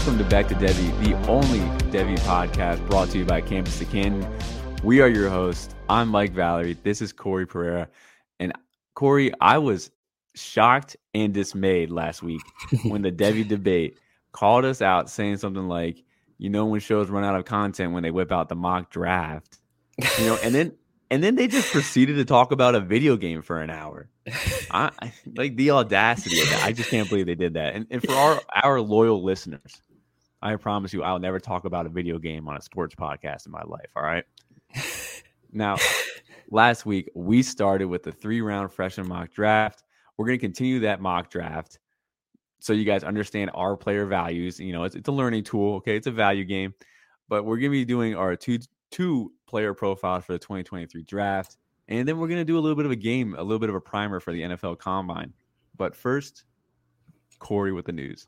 Welcome to Back to Devy, the only Devy podcast brought to you by Campus to Canton. We are your hosts. I'm Mike Valerie. This is Corey Pereira. And Corey, I was shocked and dismayed last week when the Devy debate called us out saying something like, you know, when shows run out of content when they whip out the mock draft. You know, and then and then they just proceeded to talk about a video game for an hour. I, like the audacity of that. I just can't believe they did that. And, and for our our loyal listeners, I promise you, I'll never talk about a video game on a sports podcast in my life. All right. Now, last week we started with the three round freshman mock draft. We're going to continue that mock draft so you guys understand our player values. You know, it's, it's a learning tool. Okay, it's a value game, but we're going to be doing our two two player profiles for the 2023 draft. And then we're going to do a little bit of a game, a little bit of a primer for the NFL Combine. But first, Corey with the news.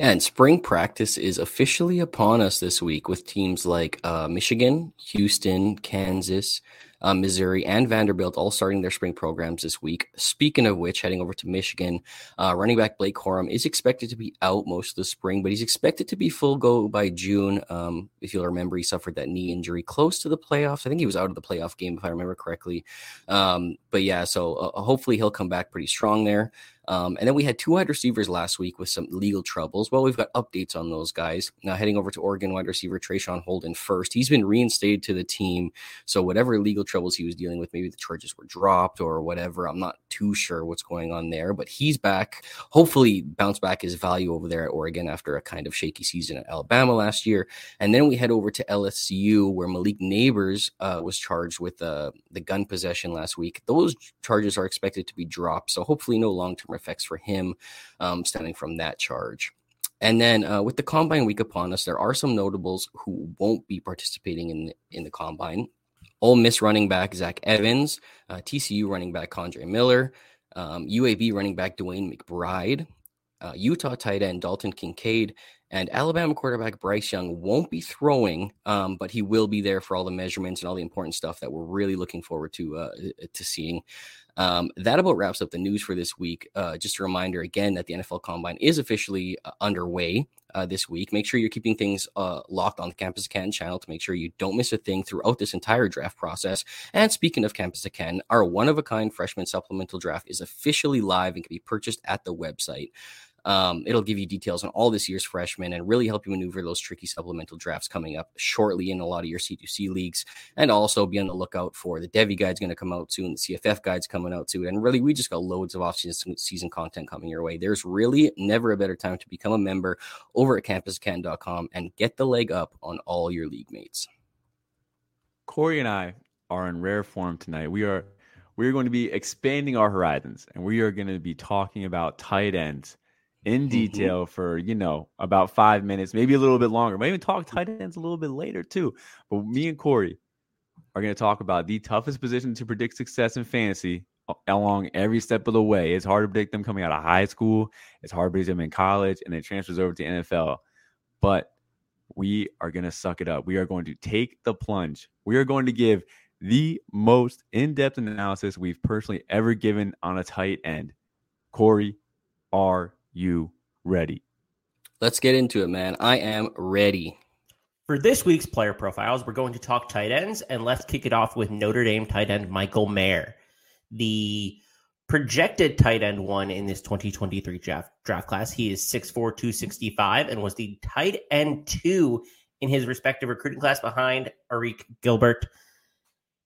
And spring practice is officially upon us this week with teams like uh, Michigan, Houston, Kansas, uh, Missouri, and Vanderbilt all starting their spring programs this week. Speaking of which, heading over to Michigan, uh, running back Blake Corum is expected to be out most of the spring, but he's expected to be full go by June. Um, if you'll remember, he suffered that knee injury close to the playoffs. I think he was out of the playoff game, if I remember correctly. Um, but yeah, so uh, hopefully he'll come back pretty strong there. Um, and then we had two wide receivers last week with some legal troubles. Well, we've got updates on those guys. Now heading over to Oregon wide receiver Traeshon Holden first. He's been reinstated to the team. So whatever legal troubles he was dealing with, maybe the charges were dropped or whatever. I'm not too sure what's going on there, but he's back. Hopefully bounce back his value over there at Oregon after a kind of shaky season at Alabama last year. And then we head over to LSU where Malik Nabers uh, was charged with uh, the gun possession last week. Those charges are expected to be dropped. So hopefully no long-term effects for him um, stemming from that charge. And then uh, with the combine week upon us, there are some notables who won't be participating in in the combine. Ole Miss running back Zach Evans, uh, TCU running back Kendre Miller, um, UAB running back DeWayne McBride, uh, Utah tight end Dalton Kincaid, and Alabama quarterback Bryce Young won't be throwing, um, but he will be there for all the measurements and all the important stuff that we're really looking forward to uh, to seeing. Um, that about wraps up the news for this week. Uh, just a reminder again that the NFL Combine is officially uh, underway uh, this week. Make sure you're keeping things uh, locked on the Campus Can channel to make sure you don't miss a thing throughout this entire draft process. And speaking of Campus Can, our one of a kind freshman supplemental draft is officially live and can be purchased at the website. Um, it'll give you details on all this year's freshmen and really help you maneuver those tricky supplemental drafts coming up shortly in a lot of your C2C leagues. And also be on the lookout for the Devy guide's going to come out soon, the CFF guide's coming out soon. And really, we just got loads of off-season season content coming your way. There's really never a better time to become a member over at campuscan.com and get the leg up on all your league mates. Corey and I are in rare form tonight. We are we're going to be expanding our horizons and we are going to be talking about tight ends in mm-hmm. detail mm-hmm. for you know about five minutes, maybe a little bit longer. Maybe talk tight ends a little bit later too. But me and Corey are going to talk about the toughest position to predict success in fantasy along every step of the way. It's hard to predict them coming out of high school. It's hard to predict them in college, and then transfers over to NFL. But we are going to suck it up. We are going to take the plunge. We are going to give the most in-depth analysis we've personally ever given on a tight end. Corey, are you ready? Let's get into it, man. I am ready. For this week's player profiles, we're going to talk tight ends, and let's kick it off with Notre Dame tight end Michael Mayer, the projected tight end one in this 2023 draft, draft class. He is 6'4, 265, and was the tight end two in his respective recruiting class behind Arik Gilbert.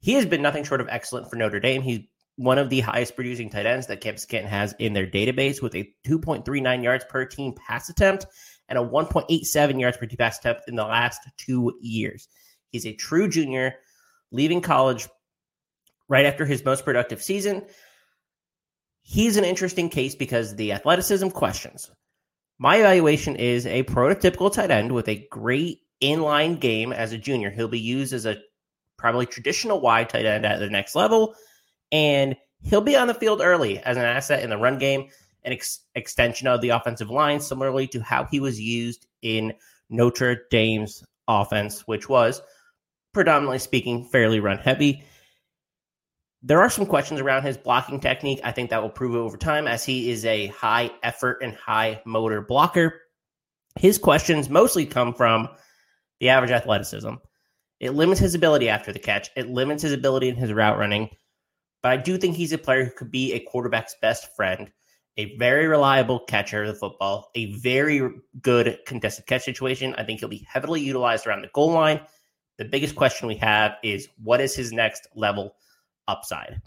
He has been nothing short of excellent for Notre Dame. He's one of the highest producing tight ends that Campus Canton has in their database with a 2.39 yards per team pass attempt and a 1.87 yards per team pass attempt in the last two years. He's a true junior, leaving college right after his most productive season. He's an interesting case because the athleticism questions. My evaluation is a prototypical tight end with a great inline game as a junior. He'll be used as a probably traditional wide tight end at the next level and he'll be on the field early as an asset in the run game, an ex- extension of the offensive line, similarly to how he was used in Notre Dame's offense, which was predominantly speaking fairly run heavy. There are some questions around his blocking technique. I think that will prove over time as he is a high effort and high motor blocker. His questions mostly come from the average athleticism. It limits his ability after the catch. It limits his ability in his route running. But I do think he's a player who could be a quarterback's best friend, a very reliable catcher of the football, a very good contested catch situation. I think he'll be heavily utilized around the goal line. The biggest question we have is what is his next level upside?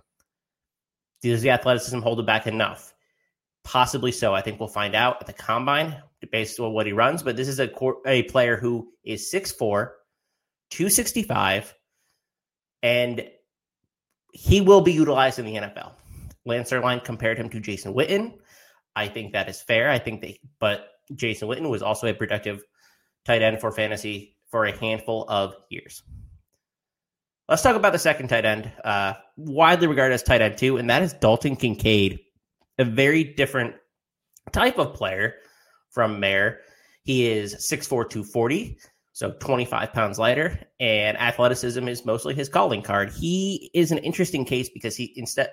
Does the athleticism hold it back enough? Possibly so. I think we'll find out at the combine based on what he runs. But this is a a player who is 6'4, 265, and he will be utilized in the NFL. Lance Zierlein compared him to Jason Witten. I think that is fair. I think they, but Jason Witten was also a productive tight end for fantasy for a handful of years. Let's talk about the second tight end, uh, widely regarded as tight end two, and that is Dalton Kincaid, a very different type of player from Mayer. He is 6'4, 240, so 25 pounds lighter, and athleticism is mostly his calling card. He is an interesting case because he instead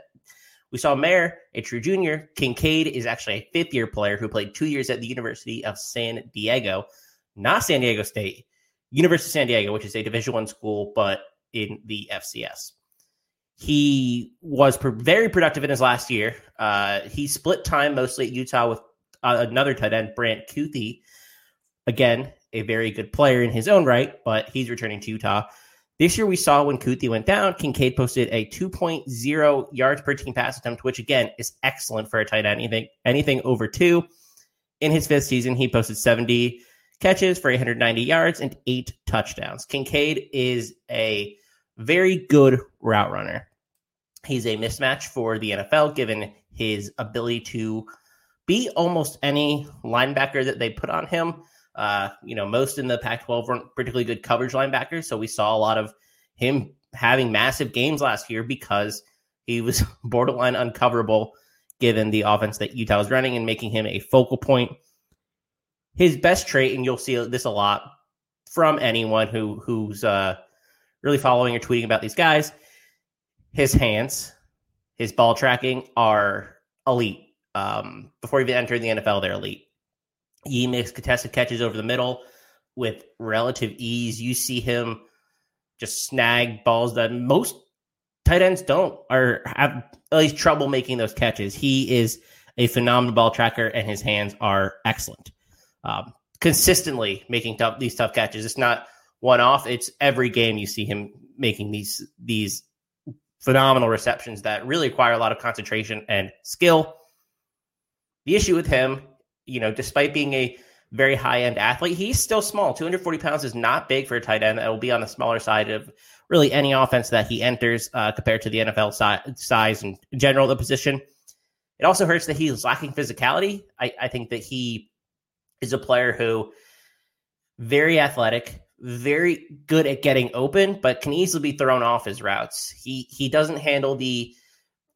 we saw Mayer, a true junior. Kincaid is actually a fifth year player who played two years at the University of San Diego, not San Diego State, University of San Diego, which is a Division One school, but in the FCS. He was very productive in his last year. Uh, he split time mostly at Utah with uh, another tight end, Brant Kuithe. Again, a very good player in his own right, but he's returning to Utah. This year, we saw when Kuithe went down, Kincaid posted a 2.0 yards per team pass attempt, which again is excellent for a tight end. Anything, anything over two. In his fifth season, he posted 70 catches for 890 yards and eight touchdowns. Kincaid is a very good route runner. He's a mismatch for the NFL given his ability to be almost any linebacker that they put on him. Uh, you know, most in the Pac 12 weren't particularly good coverage linebackers. So we saw a lot of him having massive games last year because he was borderline uncoverable given the offense that Utah was running and making him a focal point. His best trait, and you'll see this a lot from anyone who who's uh, really following or tweeting about these guys, his hands, his ball tracking are elite. Um, before he even entered the NFL, they're elite. He makes contested catches over the middle with relative ease. You see him just snag balls that most tight ends don't or have at least trouble making those catches. He is a phenomenal ball tracker, and his hands are excellent. Um, consistently making tough, these tough catches. It's not one off. It's every game you see him making these these phenomenal receptions that really require a lot of concentration and skill. The issue with him, you know, despite being a very high end athlete, he's still small. 240 pounds is not big for a tight end. That will be on the smaller side of really any offense that he enters uh, compared to the NFL si- size and general the position. It also hurts that he's lacking physicality. I, I think that he is a player who very athletic, very good at getting open, but can easily be thrown off his routes. He he doesn't handle the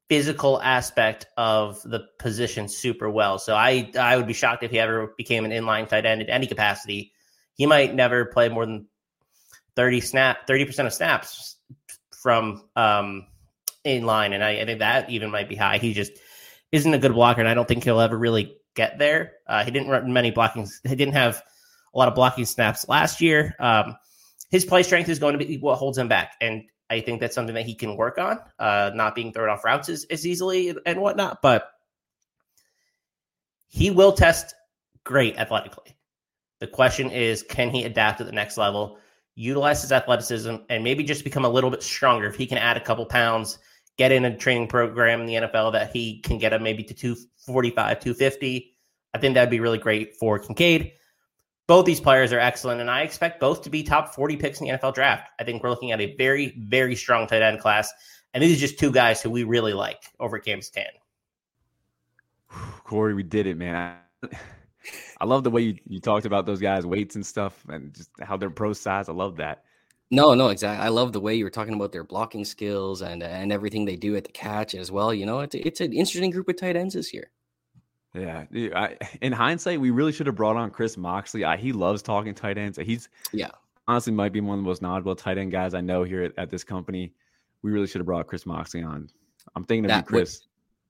physical aspect of the position super well. So I I would be shocked if he ever became an inline tight end in any capacity. He might never play more than 30 snap 30% of snaps from um in line. And I, I think that even might be high. He just isn't a good blocker, and I don't think he'll ever really get there. Uh, he didn't run many blocking. He didn't have a lot of blocking snaps last year. Um, his play strength is going to be what holds him back, and I think that's something that he can work on. Uh, not being thrown off routes as, as easily and whatnot, but he will test great athletically. The question is, can he adapt at the next level, utilize his athleticism, and maybe just become a little bit stronger? If he can add a couple pounds, get in a training program in the NFL that he can get him maybe to 245, 250, I think that'd be really great for Kincaid both these players are excellent, and I expect both to be top 40 picks in the NFL draft. I think we're looking at a very, very strong tight end class. And these are just two guys who we really like over Campus Can. Corey, we did it, man. I, love the way you, you talked about those guys' weights and stuff and just how they're pro size. I love that. No, no, exactly. I love the way you were talking about their blocking skills and and everything they do at the catch as well. You know, it's it's an interesting group of tight ends this year. Yeah, I, in hindsight, we really should have brought on Chris Moxley. I, he loves talking tight ends. He's yeah, honestly might be one of the most knowledgeable tight end guys I know here at, at this company. We really should have brought Chris Moxley on. I'm thinking of that you, Chris.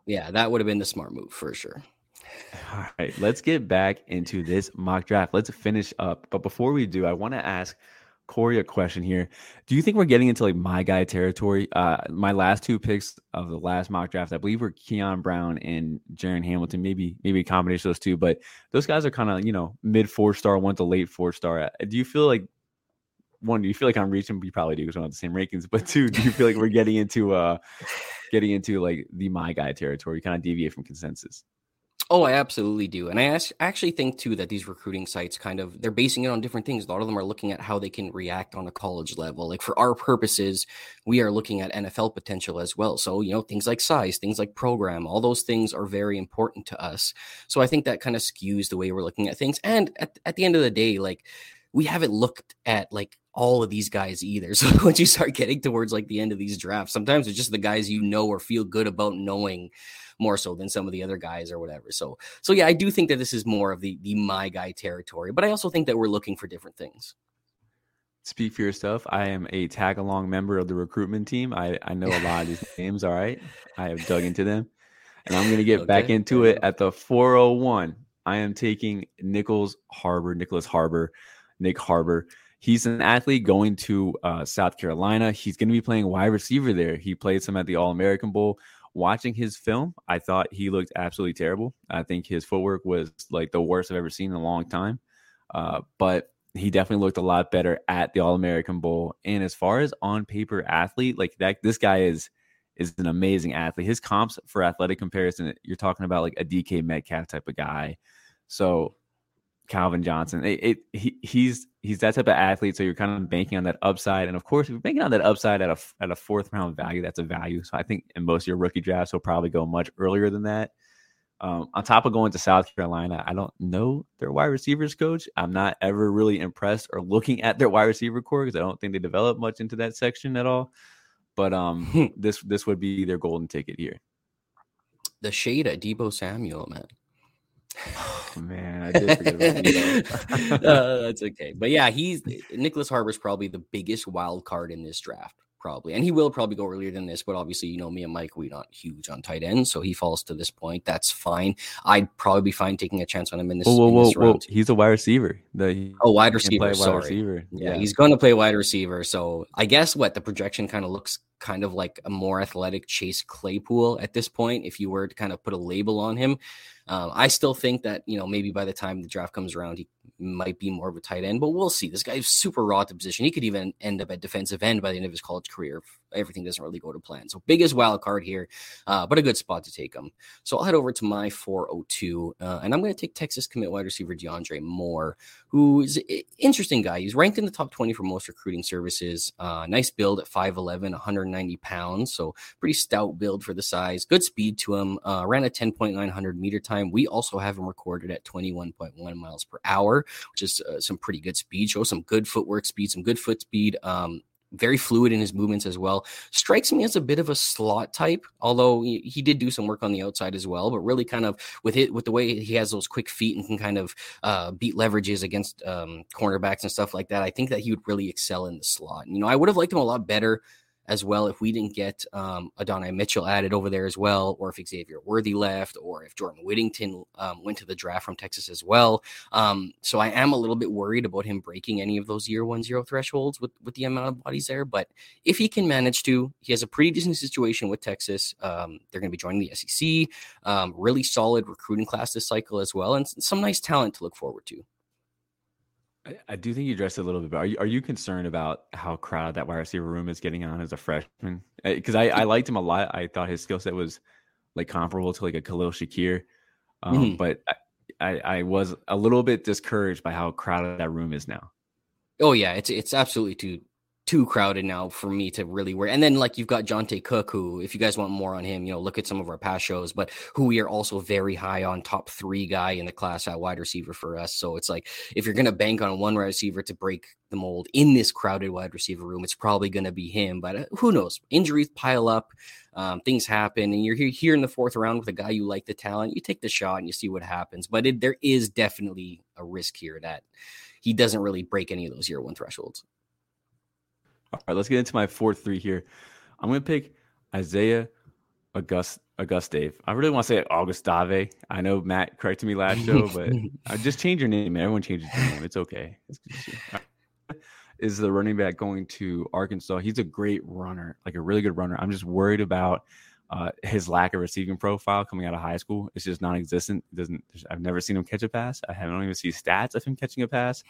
Would, yeah, that would have been the smart move for sure. All right, let's get back into this mock draft. Let's finish up. But before we do, I want to ask Corey a question here. Do you think we're getting into like my guy territory? Uh, my last two picks of the last mock draft, I believe, were Keon Brown and Jaron Hamilton. Maybe maybe a combination of those two, but those guys are kind of you know mid four star, one to late four star. Uh, do you feel like one? Do you feel like I'm reaching? You probably do because we're not the same rankings. But two, do you feel like we're getting into uh getting into like the my guy territory? Kind of deviate from consensus. Oh, I absolutely do. And I actually think too that these recruiting sites kind of they're basing it on different things. A lot of them are looking at how they can react on a college level. Like for our purposes, we are looking at NFL potential as well. So, you know, things like size, things like program, all those things are very important to us. So I think that kind of skews the way we're looking at things. And at, at the end of the day, like we haven't looked at like all of these guys either. So once you start getting towards like the end of these drafts, sometimes it's just the guys you know or feel good about knowing more so than some of the other guys or whatever. So so yeah, I do think that this is more of the the my guy territory, but I also think that we're looking for different things. Speak for yourself. I am a tag along member of the recruitment team. I, I know a lot of these names, all right. I have dug into them. And I'm gonna get okay. back into it at the 401. I am taking Nichols Harbor, Nicholas Harbor, Nick Harbor. He's an athlete going to uh, South Carolina. He's going to be playing wide receiver there. He played some at the All American Bowl watching his film, I thought he looked absolutely terrible. I think his footwork was like the worst I've ever seen in a long time. Uh, but he definitely looked a lot better at the All American Bowl. And as far as on paper athlete, like that, this guy is is an amazing athlete. His comps for athletic comparison, you're talking about like a DK Metcalf type of guy. So Calvin Johnson. It, it, he, he's he's that type of athlete. So you're kind of banking on that upside, and of course, if you're banking on that upside at a at a fourth round value, that's a value. So I think in most of your rookie drafts, he'll probably go much earlier than that. Um, on top of going to South Carolina, I don't know their wide receivers coach. I'm not ever really impressed or looking at their wide receiver core because I don't think they develop much into that section at all. But um, hmm. this this would be their golden ticket here. The shade at Deebo Samuel, man. Oh, man, I did forget about uh, that's okay. But yeah, he's Nicholas Harbor's probably the biggest wild card in this draft, probably. And he will probably go earlier than this, but obviously, you know, me and Mike, we're not huge on tight ends, so he falls to this point. That's fine. I'd probably be fine taking a chance on him in this. Whoa, whoa, whoa, whoa. He's a wide receiver. The oh, wide receiver. Wide sorry. receiver. Yeah. yeah, he's going to play wide receiver. So I guess what the projection kind of looks kind of like a more athletic Chase Claypool at this point, if you were to kind of put a label on him. Um, I still think that, you know, maybe by the time the draft comes around, he might be more of a tight end, but we'll see. This guy is super raw at the position. He could even end up at defensive end by the end of his college career everything doesn't really go to plan. So biggest wild card here, uh, but a good spot to take him. So I'll head over to my 402, uh, and I'm going to take Texas commit wide receiver DeAndre Moore, who is an interesting guy. He's ranked in the top 20 for most recruiting services. Uh, nice build at 5'11, 190 pounds. So pretty stout build for the size. Good speed to him. Uh, ran a 10.900 meter time. We also have him recorded at 21.1 miles per hour which is uh, some pretty good speed. Shows some good footwork speed, some good foot speed. Um, very fluid in his movements as well. Strikes me as a bit of a slot type, although he, he, did do some work on the outside as well. But really, kind of with it with the way he has those quick feet and can kind of uh, beat leverages against um, cornerbacks and stuff like that, I think that he would really excel in the slot. You know, I would have liked him a lot better as well if we didn't get um, Adonai Mitchell added over there as well, or if Xavier Worthy left, or if Jordan Whittington um, went to the draft from Texas as well. Um, so I am a little bit worried about him breaking any of those year one zero thresholds with, with the amount of bodies there. But if he can manage to, he has a pretty decent situation with Texas. Um, they're going to be joining the SEC. Um, really solid recruiting class this cycle as well, and some nice talent to look forward to. I, do think you addressed it a little bit, but are you, are you concerned about how crowded that wide receiver room is getting on as a freshman? Because I, I liked him a lot. I thought his skill set was like comparable to like a Khalil Shakir, um, mm-hmm. but I, I was a little bit discouraged by how crowded that room is now. Oh yeah, it's it's absolutely too too crowded now for me to really wear. And then like you've got Johntay Cook, who, if you guys want more on him, you know, look at some of our past shows, but who we are also very high on top three guy in the class at wide receiver for us. So it's like if you're gonna bank on one wide receiver to break the mold in this crowded wide receiver room, it's probably gonna be him. But uh, who knows? Injuries pile up. Um, things happen, and you're here, here in the fourth round with a guy you like the talent. You take the shot and you see what happens. But it, there is definitely a risk here that he doesn't really break any of those year one thresholds. All right, let's get into my fourth three here. I'm going to pick Isaiah August Augustave. I really want to say Augustave. I know Matt corrected me last show, but I just change your name. Everyone changes their name. It's okay. Is the running back going to Arkansas? He's a great runner, like a really good runner. I'm just worried about uh, his lack of receiving profile coming out of high school. It's just non-existent. It doesn't I've never seen him catch a pass. I haven't even seen stats of him catching a pass.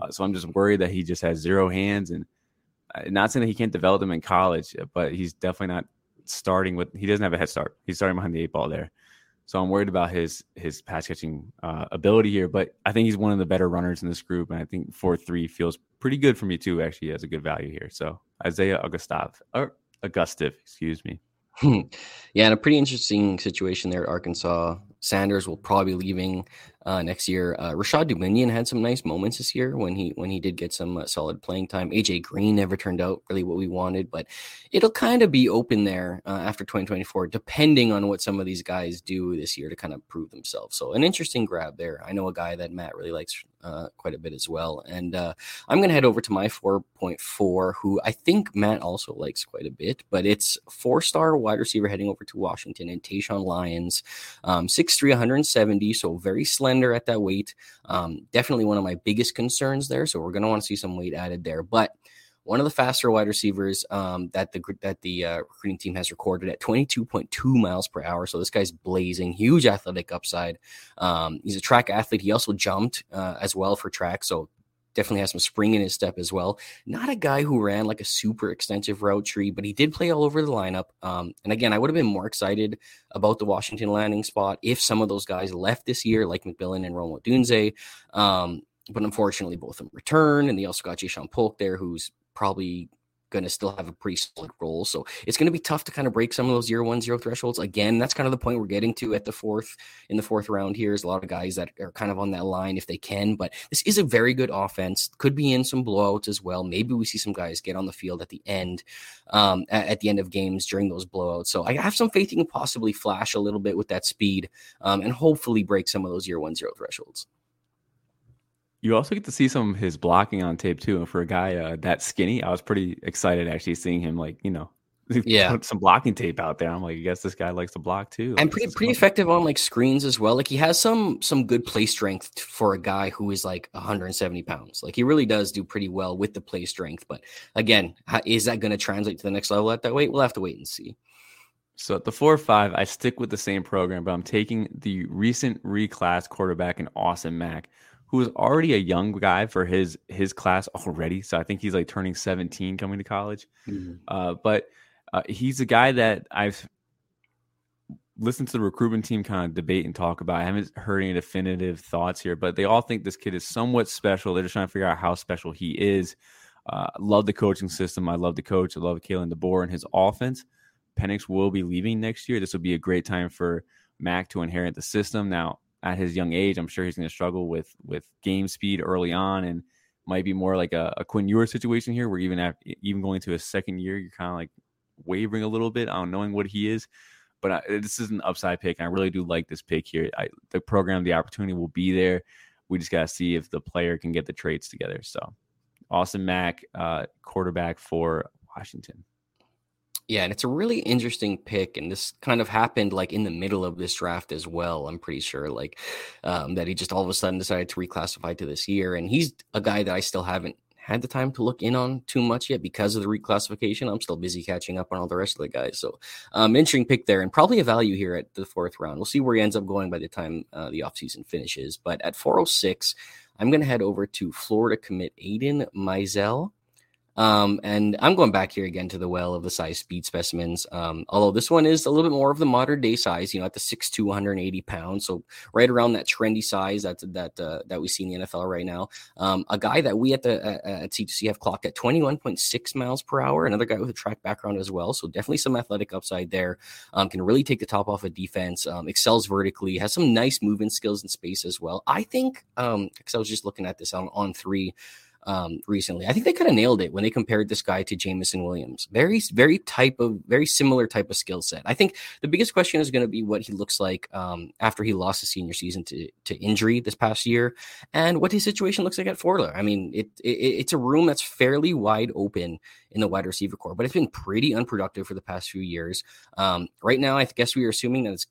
Uh, so I'm just worried that he just has zero hands and uh, not saying that he can't develop them in college, but he's definitely not starting with he doesn't have a head start. He's starting behind the eight ball there. So I'm worried about his his pass catching uh, ability here, but I think he's one of the better runners in this group, and I think four three feels pretty good for me too. Actually, has a good value here. So Isaiah Augustav or Augustive, excuse me. yeah, and a pretty interesting situation there at Arkansas. Sanders will probably be leaving uh, next year. Uh, Rashod Dubinion had some nice moments this year when he when he did get some uh, solid playing time. AJ Green never turned out really what we wanted, but it'll kind of be open there uh, after 2024, depending on what some of these guys do this year to kind of prove themselves. So an interesting grab there. I know a guy that Matt really likes uh, quite a bit as well, and uh, I'm going to head over to my 4.4, who I think Matt also likes quite a bit, but it's four star wide receiver heading over to Washington and Taeshaun Lyons, um, 6'3", 170, so very slender at that weight. Um, definitely one of my biggest concerns there. So we're going to want to see some weight added there. But one of the faster wide receivers um, that the that the uh, recruiting team has recorded at 22.2 miles per hour. So this guy's blazing, huge athletic upside. Um, he's a track athlete. He also jumped uh, as well for track. So definitely has some spring in his step as well. Not a guy who ran like a super extensive route tree, but he did play all over the lineup. Um, and again, I would have been more excited about the Washington landing spot if some of those guys left this year, like McMillan and Rome Odunze. Um, but unfortunately, both of them return, and they also got Jason Polk there, who's probably going to still have a pretty solid role. So it's going to be tough to kind of break some of those zero one zero thresholds. Again, that's kind of the point we're getting to at the fourth in the fourth round here is a lot of guys that are kind of on that line if they can. But this is a very good offense. Could be in some blowouts as well. Maybe we see some guys get on the field at the end, um, at, at, the end of games during those blowouts. So I have some faith you can possibly flash a little bit with that speed um, and hopefully break some of those zero one zero thresholds. You also get to see some of his blocking on tape too. And for a guy uh, that skinny, I was pretty excited actually seeing him like you know yeah. some blocking tape out there. I'm like i guess this guy likes to block too. And pretty pretty effective on like screens as well. Like he has some some good play strength for a guy who is like 170 pounds. Like he really does do pretty well with the play strength but again how, is that going to translate to the next level at that weight? We'll have to wait and see. So at the four or five i stick with the same program but i'm taking the recent reclass quarterback in Austin Mack who is already a young guy for his his class already. So I think he's like turning 17 coming to college. Mm-hmm. Uh, but uh, he's a guy that I've listened to the recruitment team kind of debate and talk about. I haven't heard any definitive thoughts here, but they all think this kid is somewhat special. They're just trying to figure out how special he is. Uh, love the coaching system. I love the coach. I love Kalen DeBoer and his offense. Penix will be leaving next year. This will be a great time for Mack to inherit the system. Now, at his young age. I'm sure he's going to struggle with with game speed early on, and might be more like a, a Quinn Ewers situation here, where even after even going to his second year, you're kind of like wavering a little bit on knowing what he is. But I, this is an upside pick, and I really do like this pick here. I, the program, the opportunity will be there. We just got to see if the player can get the traits together. So, Austin Mack, uh, quarterback for Washington. Yeah, and it's a really interesting pick, and this kind of happened like in the middle of this draft as well. I'm pretty sure, like um, that he just all of a sudden decided to reclassify to this year, and he's a guy that I still haven't had the time to look in on too much yet because of the reclassification. I'm still busy catching up on all the rest of the guys. So, um, interesting pick there, and probably a value here at the fourth round. We'll see where he ends up going by the time uh, the offseason finishes. But at 406, I'm going to head over to Florida commit Aidan Mizell. Um, and I'm going back here again to the well of the size speed specimens. Um, although this one is a little bit more of the modern day size, you know, at the 6'2", 180 pounds. So right around that trendy size that that uh, that we see in the NFL right now. Um, a guy that we at the at C2C have clocked at 21.6 miles per hour. Another guy with a track background as well. So definitely some athletic upside there. Um, can really take the top off of defense. Um, excels vertically. Has some nice movement skills in space as well. I think. Um, because I was just looking at this on on three. Um, recently. I think they kind of nailed it when they compared this guy to Jameson Williams. Very, very type of, very similar type of skill set. I think the biggest question is going to be what he looks like um, after he lost his senior season to, to injury this past year and what his situation looks like at Florida. I mean, it, it it's a room that's fairly wide open in the wide receiver core, but it's been pretty unproductive for the past few years. Um, right now, I guess we are assuming that it's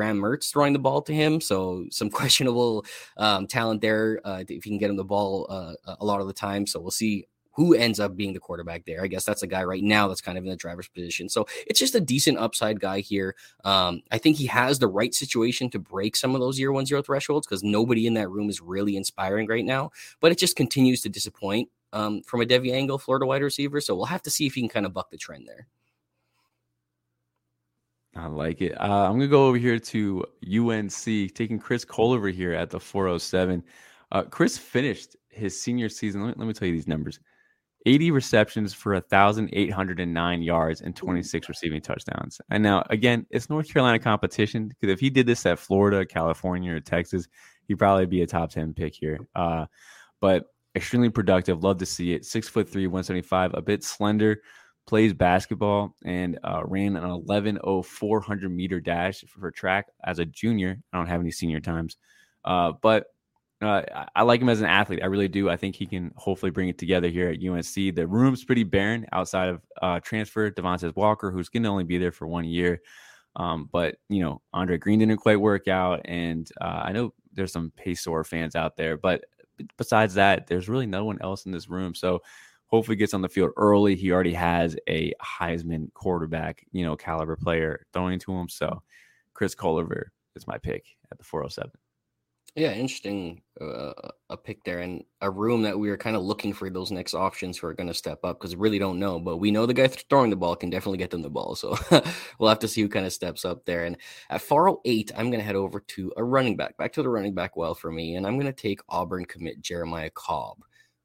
Graham Mertz throwing the ball to him. So some questionable um, talent there uh, if you can get him the ball uh, a lot of the time. So we'll see who ends up being the quarterback there. I guess that's a guy right now that's kind of in the driver's position. So it's just a decent upside guy here. Um, I think he has the right situation to break some of those year one zero thresholds because nobody in that room is really inspiring right now. But it just continues to disappoint um, from a Devy angle, Florida wide receiver. So we'll have to see if he can kind of buck the trend there. I like it. Uh, I'm gonna go over here to UNC, taking Chris Cole over here at the 407. Uh, Chris finished his senior season. Let me, let me tell you these numbers: 80 receptions for 1,809 yards and 26 receiving touchdowns. And now, again, it's North Carolina competition because if he did this at Florida, California, or Texas, he'd probably be a top 10 pick here. Uh, but extremely productive. Love to see it. Six foot three, 175, a bit slender plays basketball and uh, ran an 11.0400 meter dash for track as a junior. I don't have any senior times, uh, but uh, I like him as an athlete. I really do. I think he can hopefully bring it together here at UNC. The room's pretty barren outside of uh, transfer Devontez Walker, who's going to only be there for one year. Um, but you know, Andre Green didn't quite work out, and uh, I know there's some Paysour fans out there, but besides that, there's really no one else in this room. So hopefully gets on the field early. He already has a Heisman quarterback, you know, caliber player throwing to him. So Chris Colliver is my pick at the 407. Yeah, interesting uh, a pick there and a room that we are kind of looking for those next options who are going to step up because we really don't know, but we know the guy throwing the ball can definitely get them the ball. So we'll have to see who kind of steps up there. And at 408, I'm going to head over to a running back, back to the running back well for me, and I'm going to take Auburn commit Jeremiah Cobb.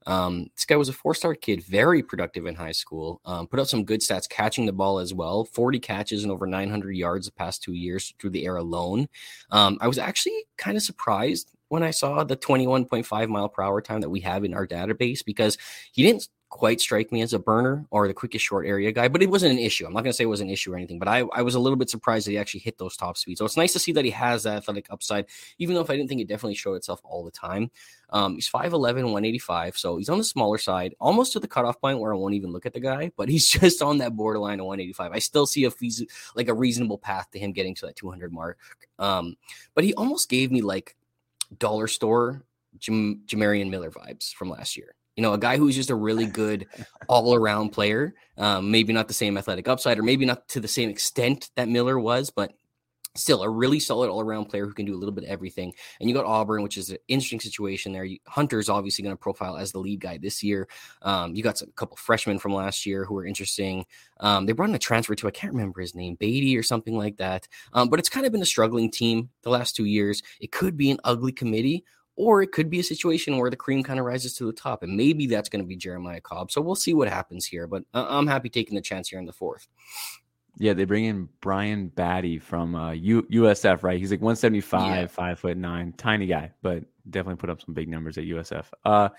Um, this guy was a four star kid, very productive in high school, um, put up some good stats catching the ball as well 40 catches and over 900 yards the past two years through the air alone. Um, I was actually kind of surprised when I saw the 21.5 mile per hour time that we have in our database because he didn't quite strike me as a burner or the quickest short area guy, but it wasn't an issue. I'm not going to say it was an issue or anything, but I, I was a little bit surprised that he actually hit those top speeds. So it's nice to see that he has that athletic upside, even though if I didn't think it definitely showed itself all the time. Um, he's 5'11, 185. So he's on the smaller side, almost to the cutoff point where I won't even look at the guy, but he's just on that borderline of 185. I still see a fees- like a reasonable path to him getting to that 200 mark. Um, but he almost gave me like dollar store Jam- Jamarion Miller vibes from last year. You know, a guy who's just a really good all around player. Um, maybe not the same athletic upside, or maybe not to the same extent that Miller was, but still a really solid all around player who can do a little bit of everything. And you got Auburn, which is an interesting situation there. Hunter's obviously going to profile as the lead guy this year. Um, you got some, a couple freshmen from last year who are interesting. Um, they brought in a transfer to, I can't remember his name, Beatty or something like that. Um, but it's kind of been a struggling team the last two years. It could be an ugly committee, or it could be a situation where the cream kind of rises to the top, and maybe that's going to be Jeremiah Cobb. So we'll see what happens here. But I'm happy taking the chance here in the fourth. Yeah, they bring in Brian Battie from uh, U- USF, right? He's like 175, yeah. five foot nine, tiny guy, but definitely put up some big numbers at USF. Uh,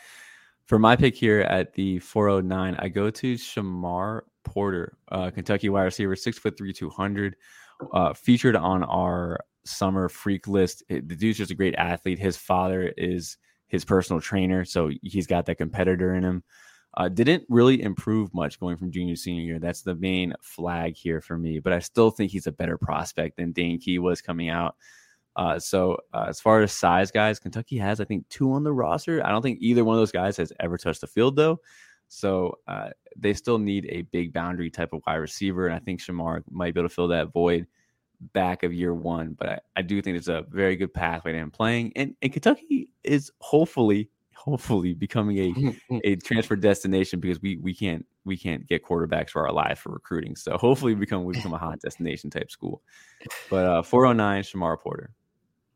for my pick here at the 409, I go to Shamar Porter, uh, Kentucky wide receiver, six foot three, 200, uh, featured on our summer freak list. The dude's just a great athlete. His father is his personal trainer, so he's got that competitor in him. Uh, didn't really improve much going from junior to senior year. That's the main flag here for me. But I still think he's a better prospect than Dane Key was coming out. Uh, so uh, as far as size guys, Kentucky has I think two on the roster. I don't think either one of those guys has ever touched the field though. So uh, they still need a big boundary type of wide receiver, and I think Shamar might be able to fill that void back of year one. But I, I do think it's a very good pathway to him playing. And, and Kentucky is hopefully, hopefully becoming a, a transfer destination because we we can't we can't get quarterbacks for our life for recruiting. So hopefully we become we become a hot destination type school. But uh 409 Shamar Porter.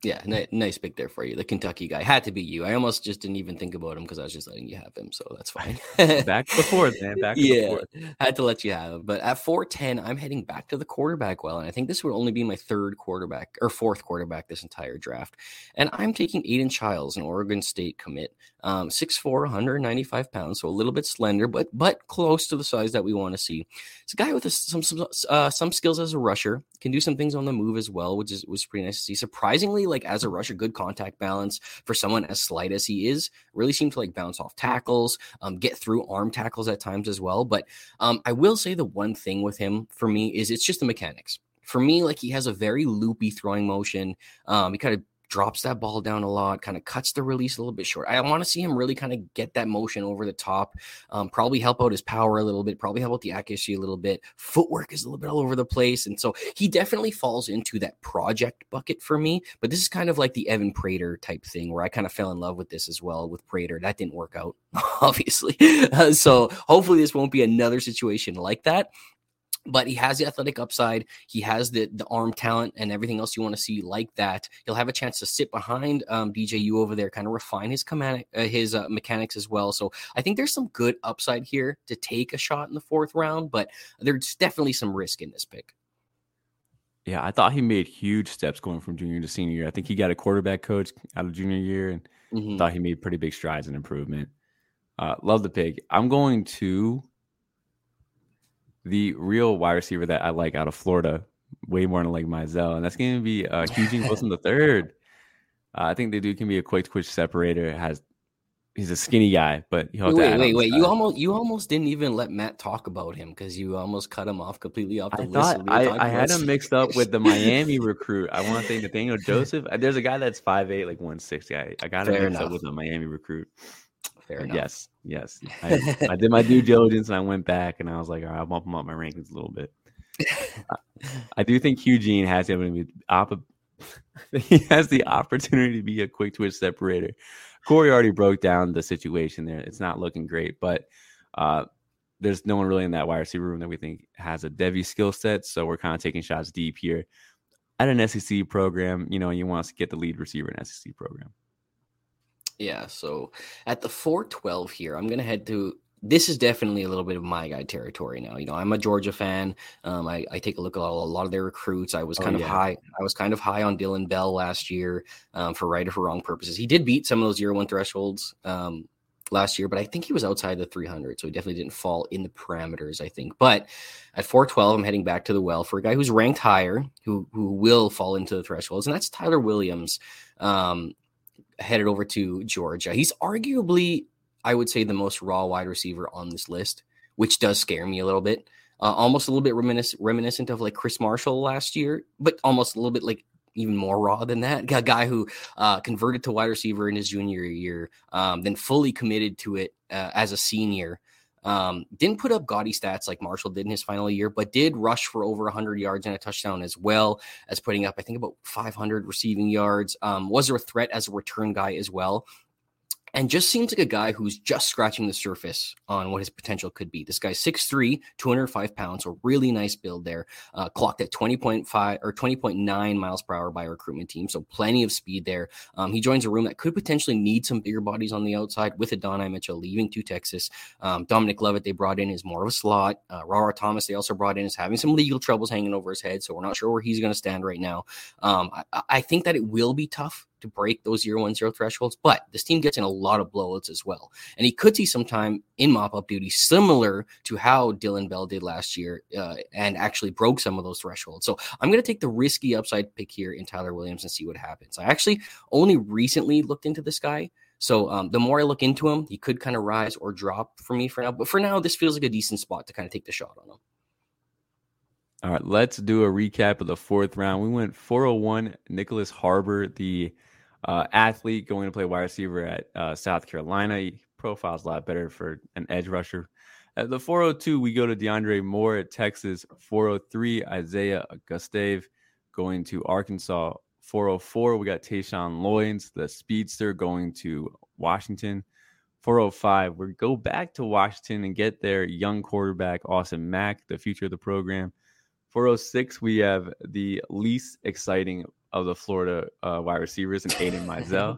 Yeah, n- nice pick there for you. The Kentucky guy had to be you. I almost just didn't even think about him because I was just letting you have him, so that's fine. back fourth, man. Back to yeah, the fourth. had to let you have him. But at four ten, I'm heading back to the quarterback well, and I think this would only be my third quarterback or fourth quarterback this entire draft. And I'm taking Aidan Chiles, an Oregon State commit, um, 6'4", 195 pounds, so a little bit slender, but but close to the size that we want to see. It's a guy with a, some some uh, some skills as a rusher, can do some things on the move as well, which is was pretty nice to see. Surprisingly like as a rusher, good contact balance for someone as slight as he is. Really seemed to like bounce off tackles, um, get through arm tackles at times as well. But um, I will say the one thing with him for me is it's just the mechanics. For me, like he has a very loopy throwing motion. Um, he kind of drops that ball down a lot, kind of cuts the release a little bit short. I want to see him really kind of get that motion over the top, um, probably help out his power a little bit, probably help out the accuracy a little bit. Footwork is a little bit all over the place. And so he definitely falls into that project bucket for me. But this is kind of like the Evan Prater type thing where I kind of fell in love with this as well with Prater. That didn't work out, obviously. Uh, so hopefully this won't be another situation like that but he has the athletic upside. He has the the arm talent and everything else you want to see like that. He'll have a chance to sit behind um, DJU over there, kind of refine his command, uh, his uh, mechanics as well. So I think there's some good upside here to take a shot in the fourth round, but there's definitely some risk in this pick. Yeah, I thought he made huge steps going from junior to senior year. I think he got a quarterback coach out of junior year, and mm-hmm. thought he made pretty big strides in improvement. Uh, love the pick. I'm going to the real wide receiver that I like out of Florida, way more than like Mizell, and that's going to be uh, Eugene Wilson the third. Uh, I think the dude can be a quick twitch separator. Has he's a skinny guy, but wait, wait, wait, wait. You almost you almost didn't even let Matt talk about him because you almost cut him off completely off the I list. Thought, I, I had him mixed up with the Miami recruit. I want to say Nathaniel Joseph. There's a guy that's 5'8", like 160. I, I got him mixed enough. up with a Miami recruit. Fair enough. Yes, yes. I, I, did my due diligence and I went back and I was like, all right, I'll bump him up my rankings a little bit. I do think Eugene has the op- he has the opportunity to be a quick twitch separator. Corey already broke down the situation there. It's not looking great, but uh, there's no one really in that wide receiver room that we think has a Devy skill set. So we're kind of taking shots deep here. At an SEC program, you know, you want to get the lead receiver in SEC program. Yeah, so at the 412 here, I'm going to head to this is definitely a little bit of my guy territory now. You know, I'm a Georgia fan. Um, I, I, take a look at a lot of their recruits. I was oh, kind oh, of yeah. high. I was kind of high on Dillon Bell last year um, for right or for wrong purposes. He did beat some of those year one thresholds um, last year, but I think he was outside the 300, so he definitely didn't fall in the parameters. I think, but at 412, I'm heading back to the well for a guy who's ranked higher, who who will fall into the thresholds, and that's Tyler Williams. Um, headed over to Georgia. He's arguably, I would say, the most raw wide receiver on this list, which does scare me a little bit. Uh, almost a little bit reminis- reminiscent of like Chris Marshall last year, but almost a little bit like even more raw than that. A guy who uh, converted to wide receiver in his junior year, um, then fully committed to it uh, as a senior. Um, didn't put up gaudy stats like Marshall did in his final year, but did rush for over 100 yards and a touchdown as well as putting up, I think, about 500 receiving yards. Um, was a threat as a return guy as well and just seems like a guy who's just scratching the surface on what his potential could be. This guy's 6'3, 205 pounds, a really nice build there. Uh, clocked at 20.5 or 20.9 miles per hour by a recruitment team, so plenty of speed there. Um, he joins a room that could potentially need some bigger bodies on the outside with Adonai Mitchell leaving to Texas. Um, Dominic Lovett, they brought in is more of a slot. Uh, Rara Thomas, they also brought in is having some legal troubles hanging over his head, so we're not sure where he's going to stand right now. Um, I, I think that it will be tough to break those year one zero thresholds, but this team gets in a lot of blowouts as well. And he could see some time in mop up duty, similar to how Dillon Bell did last year uh, and actually broke some of those thresholds. So I'm going to take the risky upside pick here in Tyler Williams and see what happens. I actually only recently looked into this guy. So um, the more I look into him, he could kind of rise or drop for me for now. But for now, this feels like a decent spot to kind of take the shot on him. All right, let's do a recap of the fourth round. We went 401, Nicholas Harbor, the uh, athlete going to play wide receiver at uh, South Carolina. He profiles a lot better for an edge rusher. At the 402, we go to DeAndre Moore at Texas. 403, Isaiah Gustave going to Arkansas. 404, we got Taeshaun Lyons, the speedster, going to Washington. 405, we go back to Washington and get their young quarterback, Austin Mack, the future of the program. 406, we have the least exciting of the Florida uh, wide receivers and Aidan Mizell.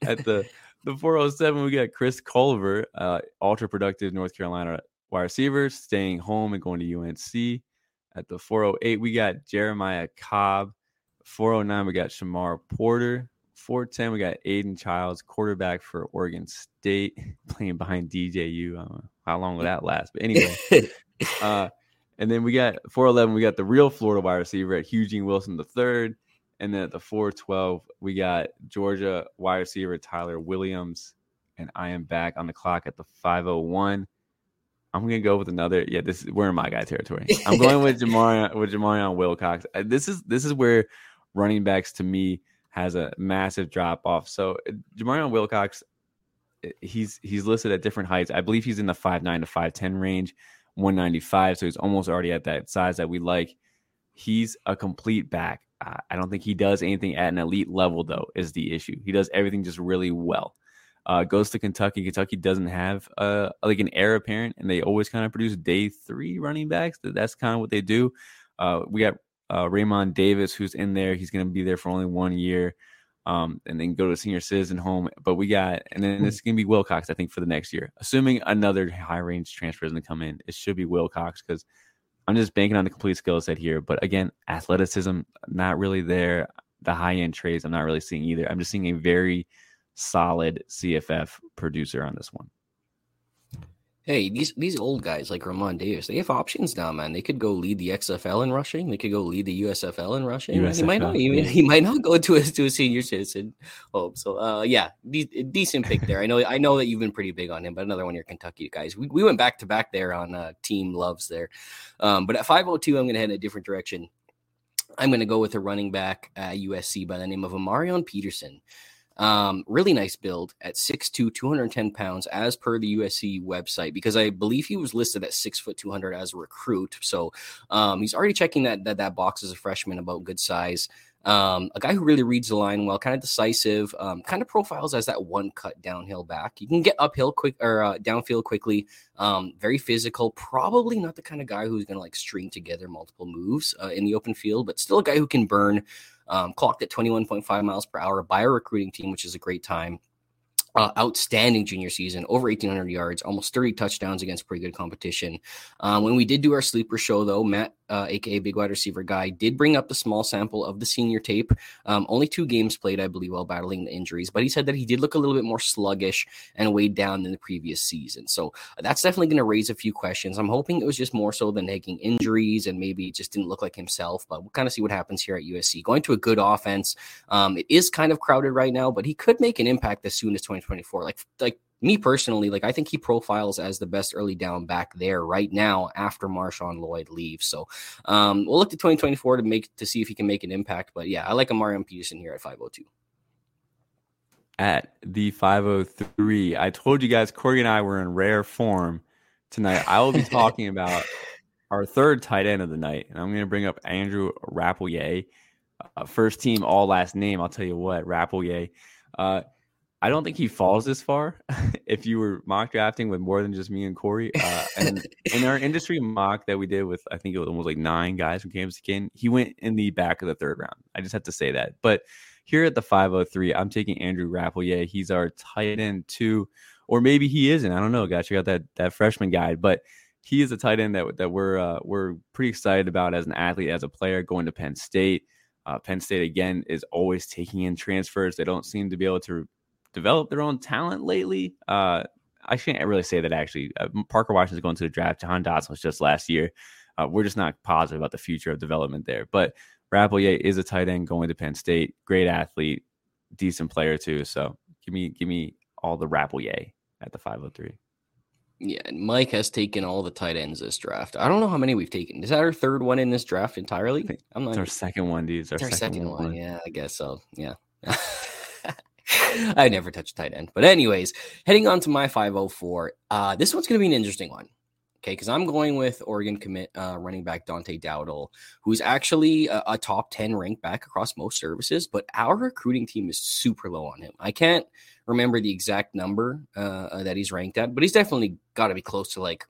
At the the 407, we got Chris Culver, uh, ultra productive North Carolina wide receivers, staying home and going to UNC. At the 408, we got Jeremiah Cobb. 409, we got Shamar Porter. 410, we got Aidan Chiles, quarterback for Oregon State, playing behind DJU. I don't know how long will that last, but anyway. uh, and then we got 411, we got the real Florida wide receiver at Eugene Wilson the third. And then at the 412, we got Georgia wide receiver Tyler Williams. And I am back on the clock at the 501. I'm gonna go with another. Yeah, this is we're in my guy territory. I'm going with Jamarion with Jamarion Wilcox. Uh, this is this is where running backs to me has a massive drop off. So uh, Jamarion Wilcox, uh, he's he's listed at different heights. I believe he's in the five nine to five ten range, 195. So he's almost already at that size that we like. He's a complete back. I don't think he does anything at an elite level, though, is the issue. He does everything just really well. Uh, goes to Kentucky. Kentucky doesn't have uh, like an heir apparent, and they always kind of produce day three running backs. That's kind of what they do. Uh, we got uh, Raymond Davis, who's in there. He's going to be there for only one year, um, and then go to senior citizen home. But we got, and then it's going to be Wilcox, I think, for the next year, assuming another high range transfer is going to come in. It should be Wilcox because I'm just banking on the complete skill set here. But again, athleticism not really there. The high end trades I'm not really seeing either. I'm just seeing a very solid CFF producer on this one. Hey, these these old guys like Ramon Davis, they have options now, man. They could go lead the XFL in rushing. They could go lead the USFL in rushing. USFL, he might not. He, he, might not go to a to a senior citizen hope. So, uh, yeah, de- decent pick there. I know. I know that you've been pretty big on him, but another one, your Kentucky guys. We, we went back to back there on uh, team loves there. Um, but at five hundred two, I'm going to head in a different direction. I'm going to go with a running back at USC by the name of A'Marion Peterson. Um, really nice build at 6'2, 210 pounds, as per the USC website, because I believe he was listed at six foot 200 as a recruit. So um, he's already checking that, that that box as a freshman about good size. Um, a guy who really reads the line well, kind of decisive, um, kind of profiles as that one cut downhill back. You can get uphill quick or uh, downfield quickly. Um, very physical. Probably not the kind of guy who's going to like string together multiple moves uh, in the open field, but still a guy who can burn um, clocked at 21.5 miles per hour by a recruiting team, which is a great time. Uh, outstanding junior season, over 1,800 yards, almost 30 touchdowns against pretty good competition. Um, when we did do our sleeper show, though, Matt uh, aka Big Wide Receiver Guy, did bring up the small sample of the senior tape. Um, only two games played, I believe, while battling the injuries, but he said that he did look a little bit more sluggish and weighed down than the previous season. So that's definitely going to raise a few questions. I'm hoping it was just more so than nagging injuries and maybe it just didn't look like himself, but we'll kind of see what happens here at USC. Going to a good offense. Um, it is kind of crowded right now, but he could make an impact as soon as 2024. Like, like me personally, like I think he profiles as the best early down back there right now after Marshawn Lloyd leaves. So um, we'll look to 2024 to make to see if he can make an impact. But yeah, I like A'Marion Peterson here at 502. At the 503, I told you guys Corey and I were in rare form tonight. I will be talking about our third tight end of the night, and I'm going to bring up Andrew Rappleyea, uh, first team all last name. I'll tell you what, Rappleyea. Uh, I don't think he falls this far if you were mock drafting with more than just me and Corey. Uh, and in our industry mock that we did with, I think it was almost like nine guys from Kansas King, he went in the back of the third round. I just have to say that. But here at the 503, I'm taking Andrew Rappleyea. He's our tight end two, or maybe he isn't. I don't know. Got you got that that freshman guide, but he is a tight end that that we're uh, we're pretty excited about as an athlete, as a player going to Penn State. Uh, Penn State again is always taking in transfers. They don't seem to be able to developed their own talent lately. Uh, I can't really say that actually. Uh, Parker Washington's going to the draft. Jahan Dotson was just last year. Uh, we're just not positive about the future of development there. But Rappleyea is a tight end going to Penn State. Great athlete, decent player too. So give me give me all the Rappleyea at the 503. Yeah, Mike has taken all the tight ends this draft. I don't know how many we've taken. Is that our third one in this draft entirely? I'm not. It's our second one, dude. It's our, it's our second, second one. one. Yeah, I guess so. Yeah. I never touch tight end. But anyways, heading on to my 504. Uh, this one's going to be an interesting one. Okay, because I'm going with Oregon commit uh, running back Dante Dowdell, who's actually a, a, top 10 ranked back across most services, but our recruiting team is super low on him. I can't remember the exact number uh, that he's ranked at, but he's definitely got to be close to like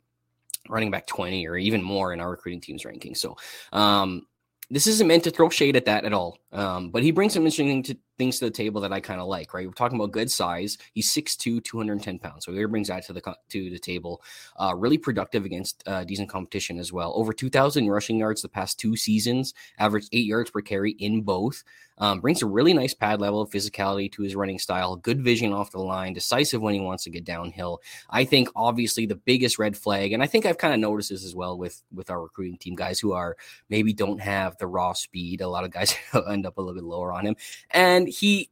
running back 20 or even more in our recruiting team's ranking. So um, this isn't meant to throw shade at that at all. Um, but he brings some interesting to, things to the table that I kind of like, right? We're talking about good size. He's 6'2, 210 pounds. So he brings that to the to the table. Uh, really productive against uh, decent competition as well. Over 2,000 rushing yards the past two seasons, averaged eight yards per carry in both. Um, brings a really nice pad level of physicality to his running style, good vision off the line, decisive when he wants to get downhill. I think obviously the biggest red flag, and I think I've kind of noticed this as well with with our recruiting team guys who are maybe don't have the raw speed. A lot of guys end up a little bit lower on him, and he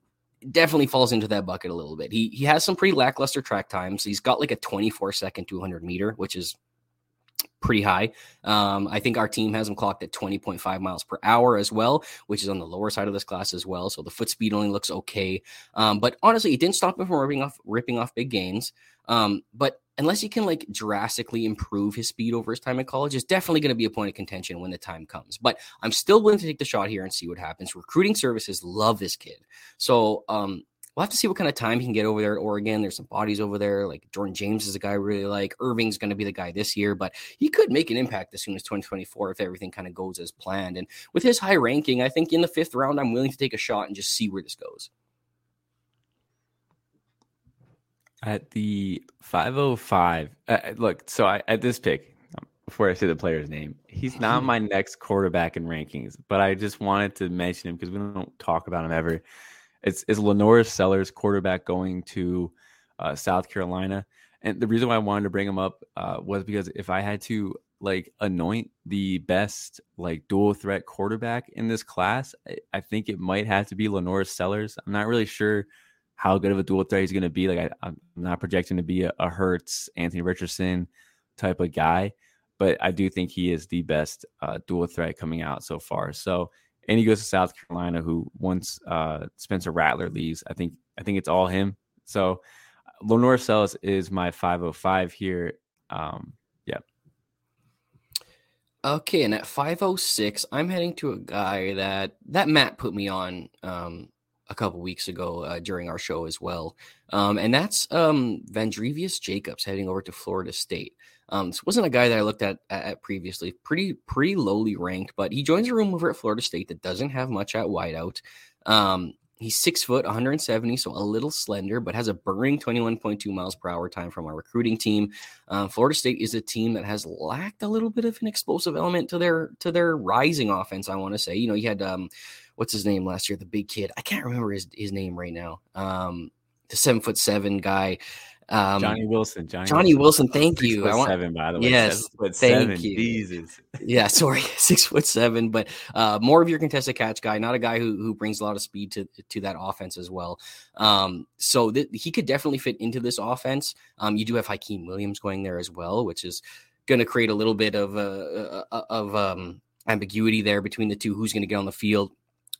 definitely falls into that bucket a little bit. He he has some pretty lackluster track times. He's got like a 24 second 200 meter, which is pretty high. Um, I think our team has him clocked at 20.5 miles per hour as well, which is on the lower side of this class as well. So the foot speed only looks okay. Um, but honestly, it didn't stop him from ripping off ripping off big gains. Um, but unless he can like drastically improve his speed over his time in college, it's definitely going to be a point of contention when the time comes. But I'm still willing to take the shot here and see what happens. Recruiting services love this kid. So um, we'll have to see what kind of time he can get over there at Oregon. There's some bodies over there. Like Jordan James is a guy I really like. Irving's going to be the guy this year, but he could make an impact as soon as 2024 if everything kind of goes as planned. And with his high ranking, I think in the fifth round, I'm willing to take a shot and just see where this goes. At the 505, uh, look, so I, at this pick, before I say the player's name, he's not my next quarterback in rankings, but I just wanted to mention him because we don't talk about him ever. It's is LaNorris Sellers quarterback going to uh, South Carolina, and the reason why I wanted to bring him up uh, was because if I had to like anoint the best like dual threat quarterback in this class, I, I think it might have to be LaNorris Sellers. I'm not really sure how good of a dual threat he's going to be. Like I, am not projecting to be a, a Hurts, Anthony Richardson type of guy, but I do think he is the best uh, dual threat coming out so far. So and he goes to South Carolina, who once uh, Spencer Rattler leaves, I think I think it's all him. So LaNorris Sellers is my 505 here. Um, yeah. Okay, and at 506, I'm heading to a guy that that Matt put me on um, a couple weeks ago uh, during our show as well, um, and that's um, Vandrevius Jacobs heading over to Florida State. Um, this wasn't a guy that I looked at, at previously, pretty pretty lowly ranked, but he joins a room over at Florida State that doesn't have much at wideout. Um, he's six foot, 170, so a little slender, but has a burning 21.2 miles per hour time from our recruiting team. Um, Florida State is a team that has lacked a little bit of an explosive element to their to their rising offense. I want to say, you know, you had um, what's his name last year, the big kid. I can't remember his his name right now. Um, the seven foot seven guy. Um, Johnny Wilson. Johnny, Johnny Wilson. Thank Six you. I want seven, by the way. Yes, thank seven. you. Jesus. Yeah, sorry, six foot seven, but uh, more of your contested catch guy, not a guy who who brings a lot of speed to to that offense as well. Um, so th- he could definitely fit into this offense. Um, you do have Hykeem Williams going there as well, which is going to create a little bit of uh, uh of um, ambiguity there between the two. Who's going to get on the field?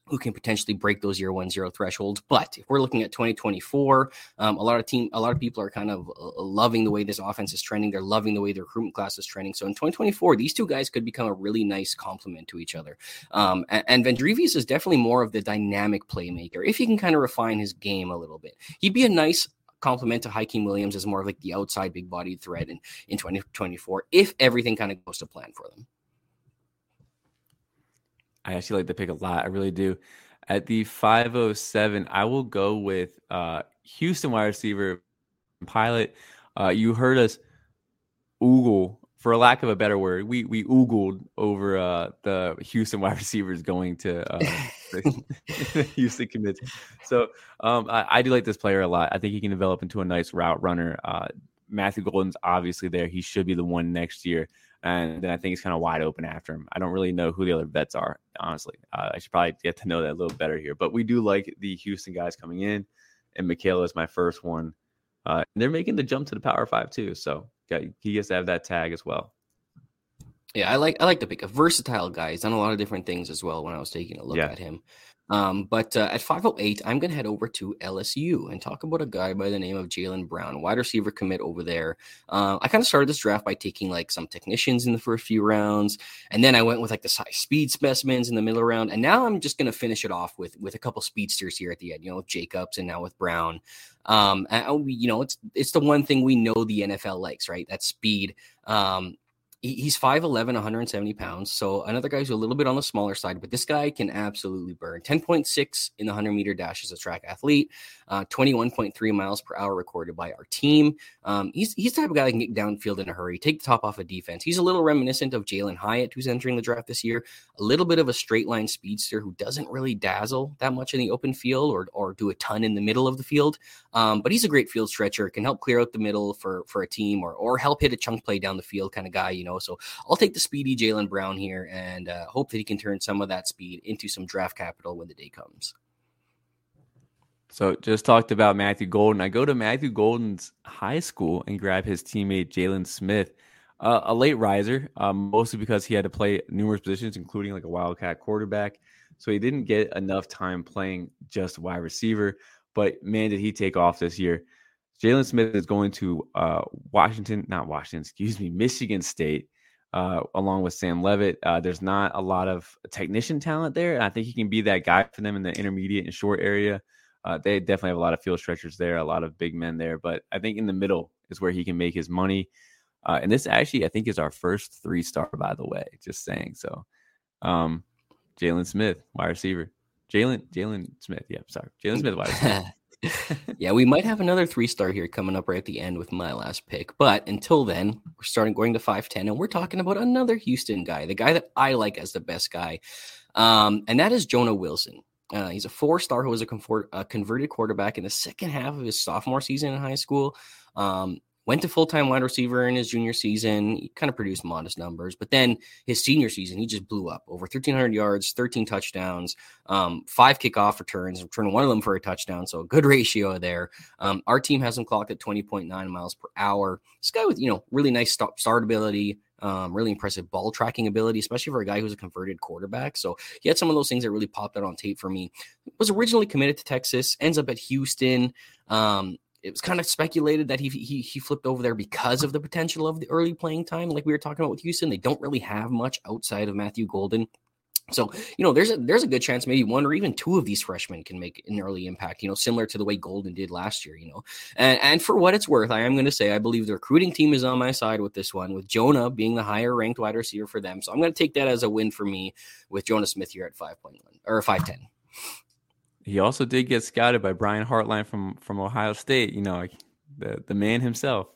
Who can potentially break those year one zero thresholds. But if we're looking at 2024, um, a lot of team, a lot of people are kind of uh, loving the way this offense is trending. They're loving the way the recruitment class is trending. So in 2024, these two guys could become a really nice complement to each other. Um, and, and Vandrevius is definitely more of the dynamic playmaker. If he can kind of refine his game a little bit, he'd be a nice complement to Hykeem Williams as more of like the outside big bodied threat in, in 2024 if everything kind of goes to plan for them. I actually like the pick a lot. I really do. At the 507, I will go with uh, Houston wide receiver pilot. Uh, you heard us oogle, for a lack of a better word, we we oogled over uh, the Houston wide receivers going to uh, the Houston commits. So um, I, I, do like this player a lot. I think he can develop into a nice route runner. Uh, Matthew Golden's obviously there. He should be the one next year and then I think it's kind of wide open after him. I don't really know who the other vets are, honestly. Uh, I should probably get to know that a little better here. But we do like the Houston guys coming in, and Michaela is my first one. Uh, they're making the jump to the Power Five too, so he gets to have that tag as well. Yeah, I like I like to pick a versatile guy. He's done a lot of different things as well. When I was taking a look yeah. at him, um, but uh, at 508, I'm going to head over to LSU and talk about a guy by the name of Jalen Brown, wide receiver commit over there. Uh, I kind of started this draft by taking like some technicians in the first few rounds, and then I went with like the speed specimens in the middle round, and now I'm just going to finish it off with with a couple speedsters here at the end, you know, with Jacobs and now with Brown. Um, and, you know, it's it's the one thing we know the NFL likes, right? That speed. Um, he's 5'11, 170 pounds. So another guy who's a little bit on the smaller side, but this guy can absolutely burn. 10.6 in the 100 meter dash as a track athlete, uh, 21.3 miles per hour recorded by our team. Um, he's, he's the type of guy that can get downfield in a hurry, take the top off of defense. He's a little reminiscent of Jalin Hyatt, who's entering the draft this year, a little bit of a straight line speedster who doesn't really dazzle that much in the open field or, or do a ton in the middle of the field. Um, but he's a great field stretcher, can help clear out the middle for, for a team or, or help hit a chunk play down the field kind of guy, you know. So I'll take the speedy Jalen Brown here and uh, hope that he can turn some of that speed into some draft capital when the day comes. So just talked about Matthew Golden. I go to Matthew Golden's high school and grab his teammate Jalen Smith, uh, a late riser, um, mostly because he had to play numerous positions, including like a wildcat quarterback. So he didn't get enough time playing just wide receiver. But man, did he take off this year? Jalen Smith is going to uh, Washington, not Washington, excuse me, Michigan State, uh, along with Sam Leavitt. Uh, there's not a lot of technician talent there. And I think he can be that guy for them in the intermediate and short area. Uh, they definitely have a lot of field stretchers there, a lot of big men there. But I think in the middle is where he can make his money. Uh, and this actually, I think, is our first three star, by the way. Just saying. So, um, Jalen Smith, wide receiver. Jalen Jalen Smith. Yeah, sorry, Jalen Smith, wide receiver. yeah, we might have another three star here coming up right at the end with my last pick. But until then, we're starting going to 5'10, and we're talking about another Houston guy, the guy that I like as the best guy. Um, and that is Jonah Wilson. Uh, he's a four star who was a, comfort, a, converted quarterback in the second half of his sophomore season in high school. Um, went to full time wide receiver in his junior season. He kind of produced modest numbers, but then his senior season, he just blew up over 1,300 yards, 13 touchdowns, um, five kickoff returns, returned one of them for a touchdown. So a good ratio there. Um, our team has him clocked at 20.9 miles per hour. This guy with, you know, really nice stop, start ability. Um, really impressive ball tracking ability, especially for a guy who's a converted quarterback. So he had some of those things that really popped out on tape for me. Was originally committed to Texas, ends up at Houston. Um, it was kind of speculated that he, he he flipped over there because of the potential of the early playing time, like we were talking about with Houston. They don't really have much outside of Matthew Golden. So, you know, there's a there's a good chance maybe one or even two of these freshmen can make an early impact, you know, similar to the way Golden did last year, you know. And and for what it's worth, I am going to say I believe the recruiting team is on my side with this one, with Jonah being the higher ranked wide receiver for them. So I'm going to take that as a win for me with Jonah Smith here at 5.1 or 510. He also did get scouted by Brian Hartline from from Ohio State. You know, the the man himself.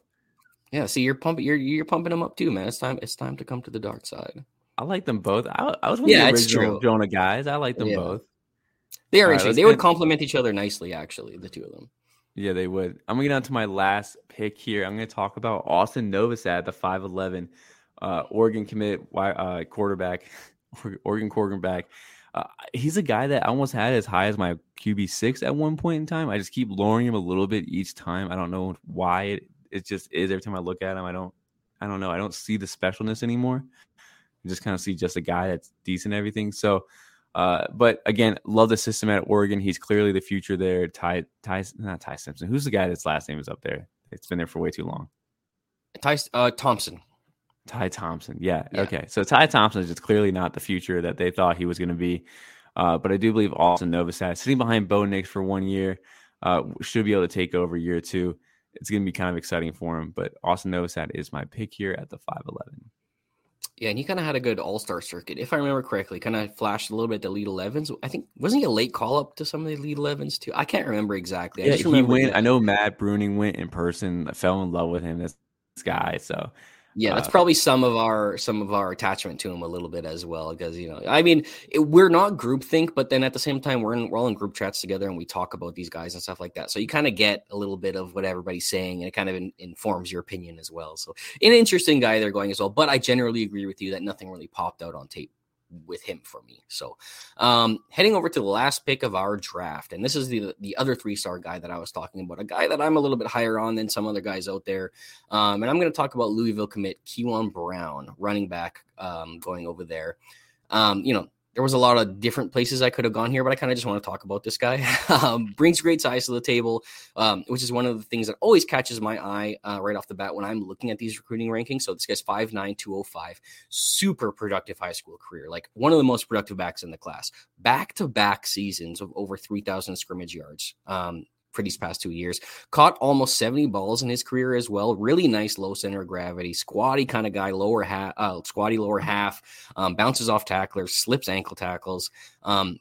Yeah, see, you're pumping you're you're pumping him up too, man. It's time it's time to come to the dark side. I like them both. I, I was one yeah, of the original Jonah guys. I like them yeah. both. They are interesting. Right, they would complement each other nicely, actually, the two of them. Yeah, they would. I'm gonna get on to my last pick here. I'm gonna talk about Austin Novosad, the 5'11 uh, Oregon commit uh, quarterback, Oregon quarterback. Uh, he's a guy that I almost had as high as my QB six at one point in time. I just keep lowering him a little bit each time. I don't know why it, it just is. Every time I look at him, I don't I don't know. I don't see the specialness anymore. I just kind of see just a guy that's decent everything. So, uh, but again, love the system at Oregon. He's clearly the future there. Ty, Ty, not Ty Simpson. Who's the guy that's last name is up there? It's been there for way too long. Ty uh, Thompson. Ty Thompson. Yeah. yeah. Okay. So Ty Thompson is just clearly not the future that they thought he was going to be. Uh, but I do believe Austin Novosad sitting behind Bo Nix for one year uh, should be able to take over year two. It's going to be kind of exciting for him. But Austin Novosad is my pick here at the 5'11. Yeah, and he kind of had a good all star circuit, if I remember correctly. Kind of flashed a little bit the Elite 11s. I think wasn't he a late call up to some of the Elite 11s too? I can't remember exactly. Yeah, he went. I know Matt Bruning went in person. I fell in love with him. This guy. So yeah, that's uh, probably some of our some of our attachment to him a little bit as well. Because you know, I mean, it, we're not groupthink, but then at the same time, we're in we're all in group chats together and we talk about these guys and stuff like that. So you kind of get a little bit of what everybody's saying, and it kind of in, informs your opinion as well. So an interesting guy they're going as well. But I generally agree with you that nothing really popped out on tape with him for me. So, um, heading over to the last pick of our draft, and this is the the other three star guy that I was talking about, a guy that I'm a little bit higher on than some other guys out there. Um, and I'm going to talk about Louisville commit Keyjuan Brown, running back, um, going over there. Um, you know, there was a lot of different places I could have gone here, but I kind of just want to talk about this guy. um, brings great size to the table, um, which is one of the things that always catches my eye uh, right off the bat when I'm looking at these recruiting rankings. So this guy's 5'9, 205, super productive high school career, like one of the most productive backs in the class. Back to back seasons of over 3,000 scrimmage yards. Um, for these past two years. Caught almost 70 balls in his career as well. Really nice low center of gravity, squatty kind of guy, lower half, uh, squatty lower half, um, bounces off tacklers, slips ankle tackles. Um,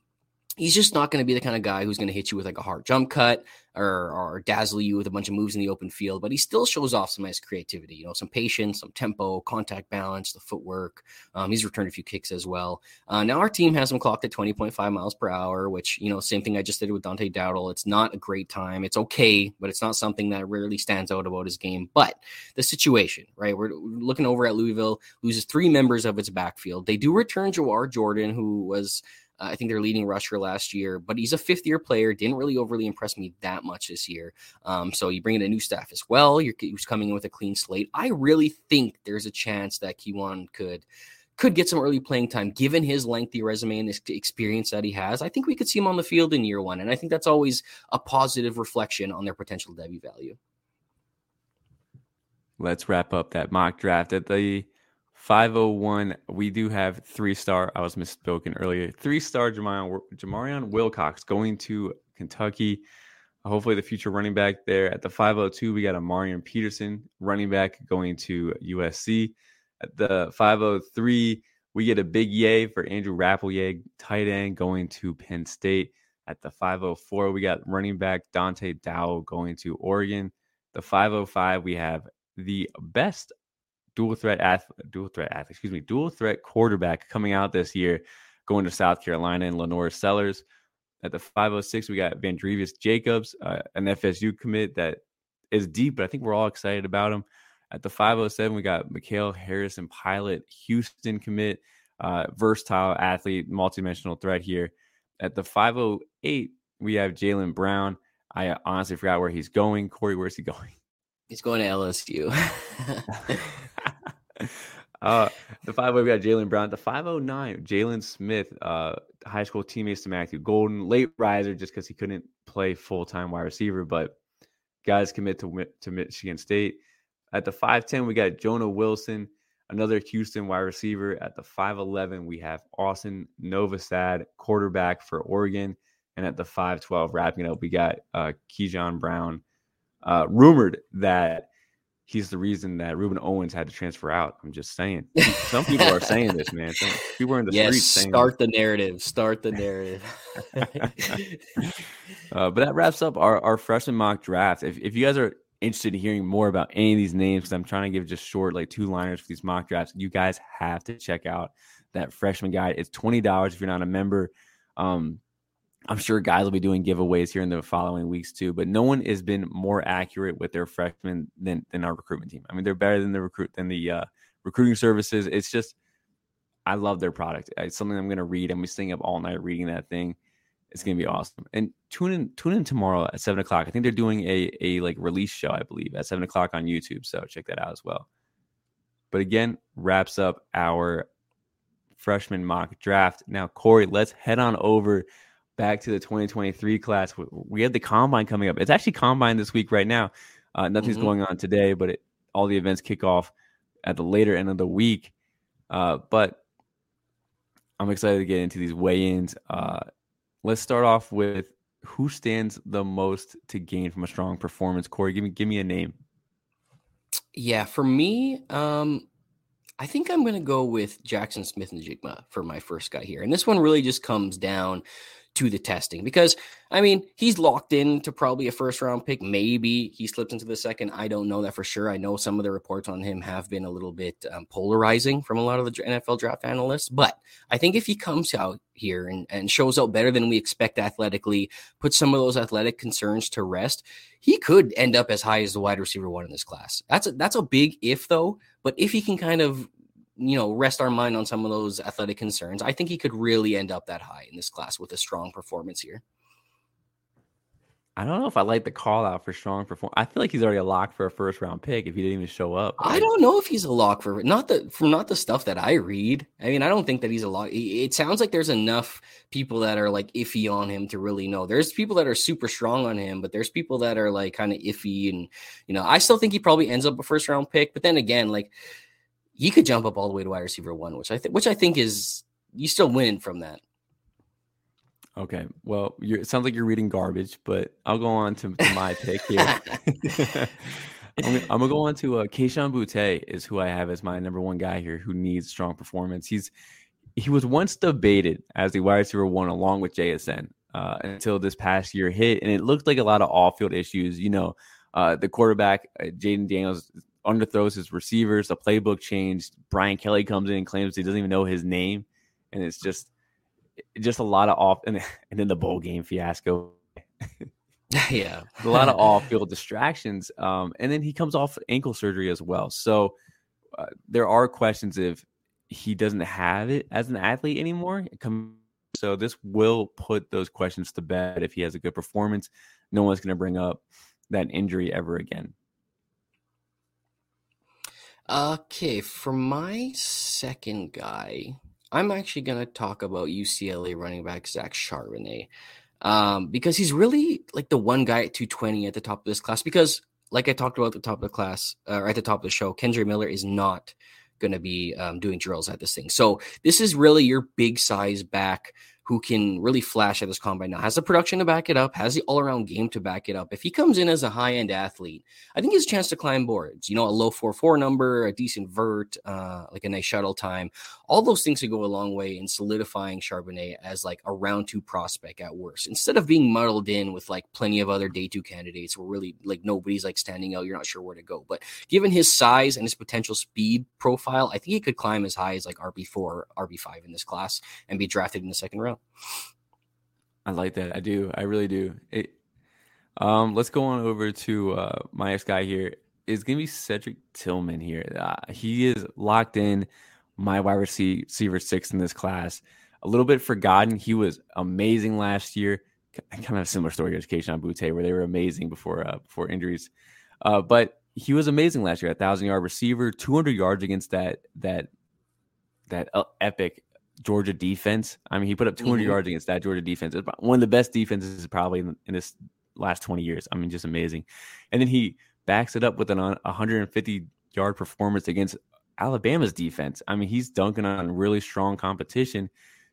he's just not going to be the kind of guy who's going to hit you with like a hard jump cut or, or dazzle you with a bunch of moves in the open field, but he still shows off some nice creativity, you know, some patience, some tempo, contact balance, the footwork. Um, he's returned a few kicks as well. Uh, now our team has him clocked at 20.5 miles per hour, which, you know, same thing I just did with Dante Dowdell. It's not a great time. It's okay, but it's not something that rarely stands out about his game. But the situation, right? We're looking over at Louisville, loses three members of its backfield. They do return Jawhar Jordan, who was I think they're leading rusher last year, but he's a fifth year player. Didn't really overly impress me that much this year. Um, so you bring in a new staff as well. You're who's coming in with a clean slate. I really think there's a chance that Keyjuan could could get some early playing time given his lengthy resume and this experience that he has. I think we could see him on the field in year one, and I think that's always a positive reflection on their potential debut value. Let's wrap up that mock draft at the 501. We do have three star. I was misspoken earlier. Three star Jamarion, Jamarion Wilcox going to Kentucky. Hopefully, the future running back there. At the 502, we got A'Marion Peterson running back going to USC. At the 503, we get a big yay for Andrew Rappleyea, tight end, going to Penn State. At the 504, we got running back Dante Dow going to Oregon. The 505, we have the best dual threat athlete, dual threat athlete, excuse me, dual threat quarterback coming out this year, going to South Carolina and LaNorris Sellers. At the 506, we got Vandrevius Jacobs, uh, an FSU commit that is deep, but I think we're all excited about him. At the 507, we got Mikhail Harrison Pilot, Houston commit, uh, versatile athlete, multidimensional threat here. At the 508, we have Jalen Brown. I honestly forgot where he's going. Corey, where's he going? He's going to LSU. uh, the five we got Jalen Brown. The five oh nine, Jalen Smith, uh, high school teammates to Matthew Golden, late riser just because he couldn't play full time wide receiver, but guys commit to to Michigan State. At the five ten, we got Jonah Wilson, another Houston wide receiver. At the five eleven, we have Austin Novosad, quarterback for Oregon, and at the five twelve, wrapping it up, we got uh, Brown. Uh, rumored that he's the reason that Rueben Owens had to transfer out. I'm just saying. Some people are saying this, man. Some people are in the yes, streets saying start the narrative. Start the narrative. uh, but that wraps up our, our freshman mock draft. If, if you guys are interested in hearing more about any of these names, because I'm trying to give just short, like two liners for these mock drafts, you guys have to check out that freshman guide. It's $20 if you're not a member. Um, I'm sure guys will be doing giveaways here in the following weeks too, but no one has been more accurate with their freshmen than than our recruitment team. I mean, they're better than the recruit than the uh, recruiting services. It's just I love their product. It's something I'm going to read. I'm going to be staying up all night reading that thing. It's going to be awesome. And tune in tune in tomorrow at seven o'clock. I think they're doing a a like release show, I believe, at seven o'clock on YouTube. So check that out as well. But again, wraps up our freshman mock draft. Now, Corey, let's head on over back to the 2023 class. We had the combine coming up. It's actually combine this week right now. Uh, nothing's mm-hmm. going on today, but it, all the events kick off at the later end of the week. Uh, but I'm excited to get into these weigh-ins. Uh, let's start off with who stands the most to gain from a strong performance. Corey, give me give me a name. Yeah, for me, um, I think I'm going to go with Jaxon Smith-Njigba for my first guy here, and this one really just comes down to the testing because I mean he's locked in to probably a first round pick. Maybe he slips into the second. I don't know that for sure. I know some of the reports on him have been a little bit um, polarizing from a lot of the NFL draft analysts, but I think if he comes out here and, and shows out better than we expect athletically, put some of those athletic concerns to rest, he could end up as high as the wide receiver one in this class. That's a, that's a big if though. But if he can kind of you know, rest our mind on some of those athletic concerns, I think he could really end up that high in this class with a strong performance here. I don't know if I like the call out for strong performance. I feel like he's already a lock for a first round pick if he didn't even show up. I don't know if he's a lock for not the from not the stuff that I read. I mean, I don't think that he's a lock. It sounds like there's enough people that are like iffy on him to really know. There's people that are super strong on him, but there's people that are like kind of iffy. And you know, I still think he probably ends up a first round pick. But then again, like you could jump up all the way to wide receiver one, which I think which I think is you still win from that. Okay. Well, it sounds like you're reading garbage, but I'll go on to, to my pick here. I'm, I'm, gonna go on to uh, Kayshon Boutte is who I have as my number one guy here who needs strong performance. He's he was once debated as the wide receiver one along with JSN uh, until this past year hit, and it looked like a lot of off field issues. You know, uh, the quarterback uh, Jayden Daniels underthrows his receivers. The playbook changed. Brian Kelly comes in and claims he doesn't even know his name, and it's just just a lot of off and, and then the bowl game fiasco. yeah, a lot of off field distractions. Um, and then he comes off ankle surgery as well. So uh, there are questions if he doesn't have it as an athlete anymore. So this will put those questions to bed. If he has a good performance, no one's going to bring up that injury ever again. Okay, for my second guy, I'm actually going to talk about UCLA running back Zach Charbonnet um, because he's really like the one guy at 220 at the top of this class. Because, like I talked about at the top of the class, uh, or at the top of the show, Kendre Miller is not going to be um, doing drills at this thing. So, this is really your big size back who can really flash at this combine now, has the production to back it up, has the all around game to back it up. If he comes in as a high end athlete, I think his chance to climb boards. You know, a low 4 4 number, a decent vert, uh, like a nice shuttle time. All those things could go a long way in solidifying Charbonnet as like a round two prospect at worst. Instead of being muddled in with like plenty of other day two candidates where really like nobody's like standing out, you're not sure where to go. But given his size and his potential speed profile, I think he could climb as high as like RB4, RB5 in this class and be drafted in the second round. I like that. I do. I really do. It, um, let's go on over to uh, my next guy here. Going to be Cedric Tillman here. Uh, he is locked in my wide receiver six in this class. A little bit forgotten. He was amazing last year. Kind of a similar story as Kayshon Boutte, where they were amazing before uh, before injuries. Uh, but he was amazing last year. A thousand yard receiver, two hundred yards against that that that uh, epic Georgia defense. I mean, he put up 200 mm-hmm. yards against that Georgia defense. It's one of the best defenses probably in, in, this last 20 years. I mean, just amazing. And then he backs it up with an 150 yard performance against Alabama's defense. I mean, he's dunking on really strong competition.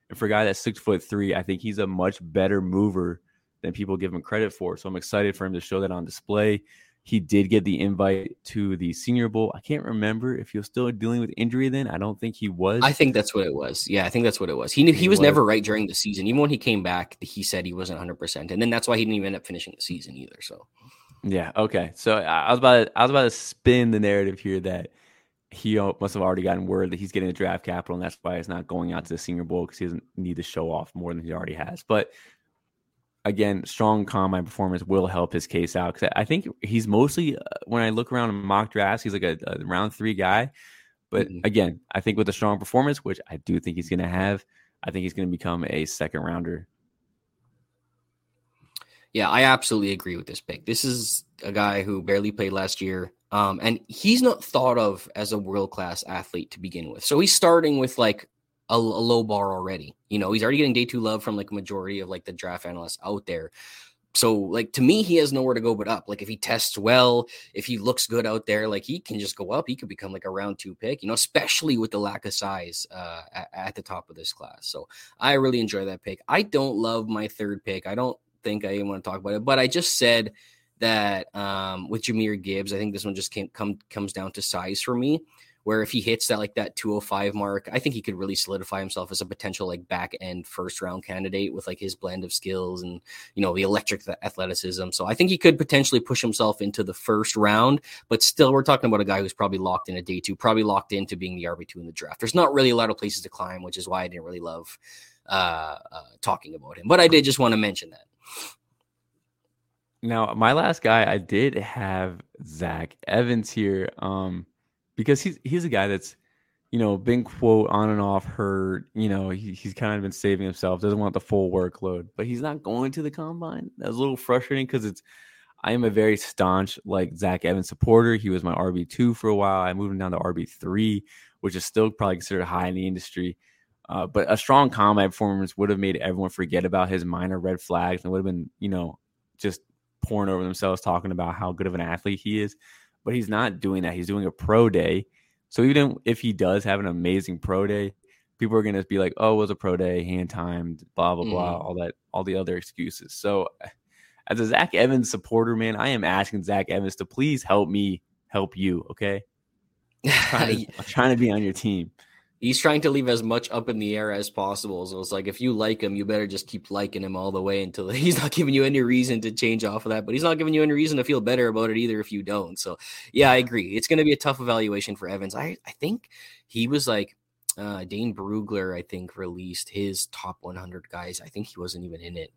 And for a guy that's six foot three, I think he's a much better mover than people give him credit for. So I'm excited for him to show that on display. He did get the invite to the Senior Bowl. I can't remember if he was still dealing with injury then. I don't think he was. I think that's what it was. Yeah, I think that's what it was. He he, he was, was, never right during the season. Even when he came back, he said he wasn't 100%. And then that's why he didn't even end up finishing the season either. So yeah, okay. So I was about to, I was about to spin the narrative here that he must have already gotten word that he's getting the draft capital, and that's why he's not going out to the Senior Bowl because he doesn't need to show off more than he already has. But again, strong combine performance will help his case out because I think he's mostly uh, when I look around mock drafts, he's like a, a round three guy. But mm-hmm. again, I think with a strong performance, which I do think he's going to have, I think he's going to become a second rounder. Yeah, I absolutely agree with this pick. This is a guy who barely played last year. Um, and he's not thought of as a world class athlete to begin with. So he's starting with like a, a, low bar already. You know, he's already getting day two love from like a majority of like the draft analysts out there. So, like to me, he has nowhere to go but up. Like if he tests well, if he looks good out there, like he can just go up. He could become like a round two pick. You know, especially with the lack of size uh, at, at the top of this class. So I really enjoy that pick. I don't love my third pick. I don't think I even want to talk about it, but I just said that um, with Jahmyr Gibbs, I think this one just came come comes down to size for me where if he hits that like that 205 mark, I think he could really solidify himself as a potential like back end first round candidate with like his blend of skills and you know the electric athleticism. So I think he could potentially push himself into the first round, but still we're talking about a guy who's probably locked in a day two, probably locked into being the RB2 in the draft. There's not really a lot of places to climb, which is why I didn't really love uh, uh talking about him. But I did just want to mention that. Now, my last guy, I did have Zach Evans here. Um, because he's he's a guy that's you know been quote on and off hurt. You know he, he's kind of been saving himself. Doesn't want the full workload, but he's not going to the combine. That's a little frustrating because it's. I am a very staunch like Zach Evans supporter. He was my RB two for a while. I moved him down to RB three, which is still probably considered high in the industry. Uh, but a strong combine performance would have made everyone forget about his minor red flags and would have been, you know, just pouring over themselves talking about how good of an athlete he is but he's not doing that. He's doing a pro day. So even if he does have an amazing pro day, people are going to be like, "Oh, it was a pro day, hand timed, blah blah blah," Mhm. all that, all the other excuses. So, as a Zach Evans supporter, man, I am asking Zach Evans to please help me help you. Okay, I'm trying to, I'm trying to be on your team. He's trying to leave as much up in the air as possible. So it's like if you like him, you better just keep liking him all the way until he's not giving you any reason to change off of that. But he's not giving you any reason to feel better about it either if you don't. So yeah, I agree. It's going to be a tough evaluation for Evans. I I think he was like uh, Dane Brugler. I think released his top 100 guys. I think he wasn't even in it,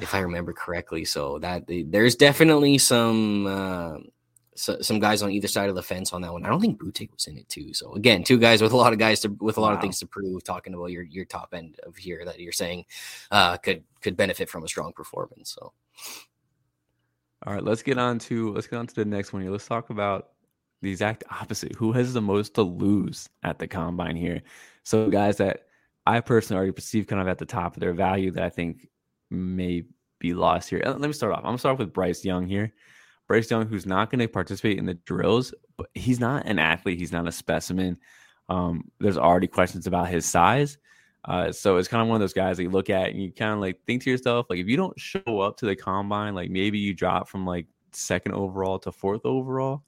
if I remember correctly. So that there's definitely some. Uh, so, some guys on either side of the fence on that one. I don't think Boutte was in it too. So again, two guys with a lot of guys to with a lot Wow. of things to prove. Talking about your your top end of here that you're saying uh, could could benefit from a strong performance. So All right, let's get on to let's get on to the next one here. Let's talk about the exact opposite. Who has the most to lose at the combine here? So guys that I personally already perceive kind of at the top of their value that I think may be lost here. Let me start off. I'm gonna start off with Bryce Young here. Bryce Young, who's not going to participate in the drills, but he's not an athlete. He's not a specimen. Um, there's already questions about his size. Uh, so it's kind of one of those guys that you look at and you kind of like think to yourself, like if you don't show up to the combine, like maybe you drop from like second overall to fourth overall.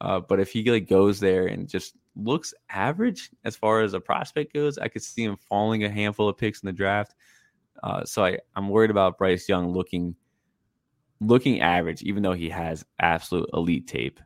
Uh, but if he like goes there and just looks average as far as a prospect goes, I could see him falling a handful of picks in the draft. Uh, so I, I'm worried about Bryce Young looking looking average, even though he has absolute elite tape.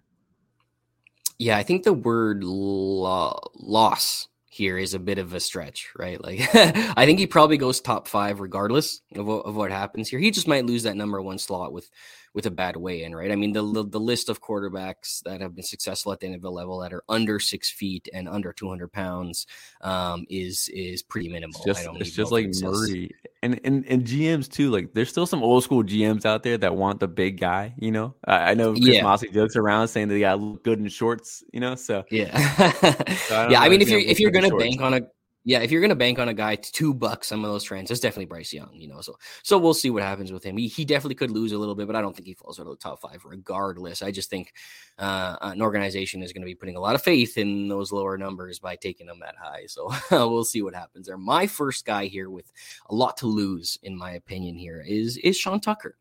yeah, I think the word lo- loss here is a bit of a stretch, right? Like I think he probably goes top five regardless of of what happens here. He just might lose that number one slot with with a bad way in, right? I mean, the, the list of quarterbacks that have been successful at the NFL level that are under six feet and under two hundred pounds um, is is pretty minimal. It's I just it's just like. Murray and, and and GMs too. Like there's still some old school GMs out there that want the big guy. You know, I, I know Chris Yeah. Mossy jokes around saying that he got look good in shorts. You know, so Yeah, don't yeah. I mean, if you're if you're gonna gonna look good in bank on a yeah, if you're gonna bank on a guy to two bucks some of those trends, it's definitely Bryce Young. You know, so so we'll see what happens with him. He he definitely could lose a little bit, but I don't think he falls out of the top five regardless. I just think uh, an organization is to be putting a lot of faith in those lower numbers by taking them that high. So we'll see what happens there. My first guy here with a lot to lose, in my opinion, here is is Sean Tucker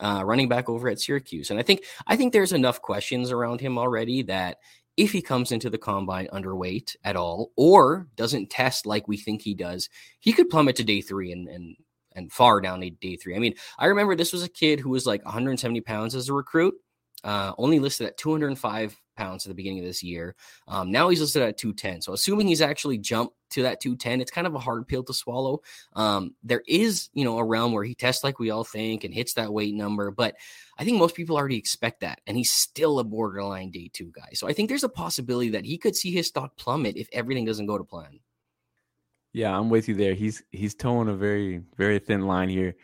uh, running back over at Syracuse. And I think I think there's enough questions around him already that if he comes into the combine underweight at all or doesn't test like we think he does, he could plummet to day three and and and far down to day three. I mean, I remember this was a kid who was like 170 pounds as a recruit, uh, only listed at 205 pounds at the beginning of this year. Um, now he's listed at 210. So assuming he's actually jumped to that 210, it's kind of a hard pill to swallow. Um, there is, you know, a realm where he tests like we all think and hits that weight number, but I think most people already expect that, and he's still a borderline day two guy. So I think there's a possibility that he could see his stock plummet if everything doesn't go to plan. Yeah, I'm with you there. He's he's towing a very very thin line here.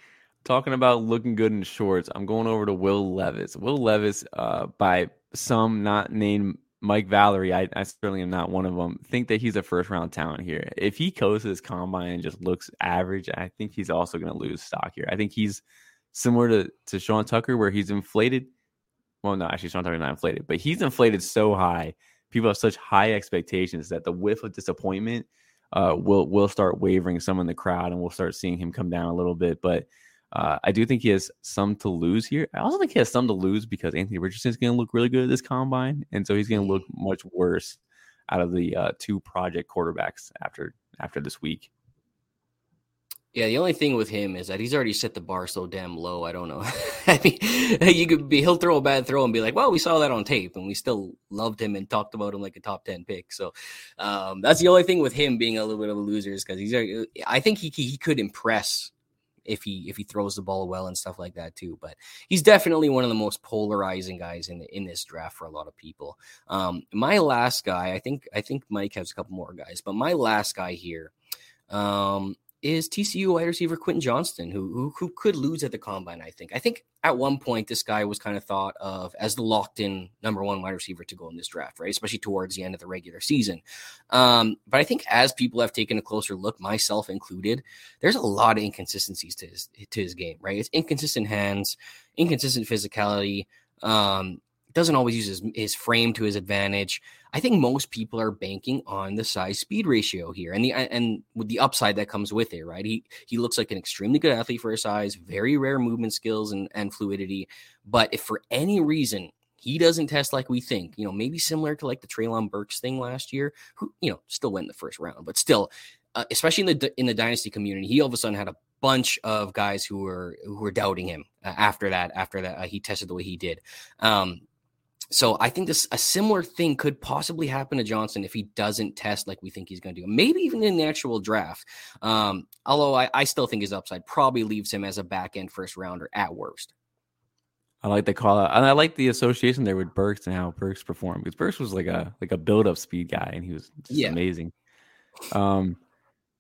Talking about looking good in shorts, I'm going over to Will Levis. Will Levis, uh, by some not named Mike Valerie, I, I certainly am not one of them. Think that he's a first round talent here. If he goes to this combine and just looks average, I think he's also going to lose stock here. I think he's similar to to Sean Tucker, where he's inflated. Well, no, actually, Sean Tucker's not inflated, but he's inflated so high. People have such high expectations that the whiff of disappointment uh, will will start wavering some in the crowd, and we'll start seeing him come down a little bit. But uh, I do think he has some to lose here. I also think he has some to lose because Anthony Richardson is going to look really good at this combine, and so he's going to look much worse out of the uh, two project quarterbacks after after this week. Yeah, the only thing with him is that he's already set the bar so damn low. I don't know. I mean, you could be he'll throw a bad throw and be like, "Well, we saw that on tape, and we still loved him and talked about him like a top ten pick." So um, that's the only thing with him being a little bit of a loser is because he's. already- I think he he could impress if he if he throws the ball well and stuff like that too. But he's definitely one of the most polarizing guys in in this draft for a lot of people. Um, my last guy, I think I think Mike has a couple more guys, but my last guy here. Um, is TCU wide receiver Quentin Johnston, who, who who could lose at the combine. I think. I think at one point this guy was kind of thought of as the locked-in number one wide receiver to go in this draft, right? Especially towards the end of the regular season. Um, but I think as people have taken a closer look, myself included, there's a lot of inconsistencies to his to his game, right? It's inconsistent hands, inconsistent physicality. Um, doesn't always use his, his frame to his advantage. I think most people are banking on the size speed ratio here and the and with the upside that comes with it, right? He he looks like an extremely good athlete for his size, very rare movement skills and, and fluidity. But if for any reason he doesn't test like we think, you know, maybe similar to like the Treylon Burks thing last year, who, you know, still went in the first round, but still, uh, especially in the in the dynasty community, he all of a sudden had a bunch of guys who were who were doubting him uh, after that after that uh, he tested the way he did. Um, so I think this a similar thing could possibly happen to Johnston if he doesn't test like we think he's going to do. Maybe even in the actual draft. Um, although I, I still think his upside probably leaves him as a back end first rounder at worst. I like the call out, and I like the association there with Burks and how Burks performed because Burks was like a like a build up speed guy, and he was just yeah. amazing. Um,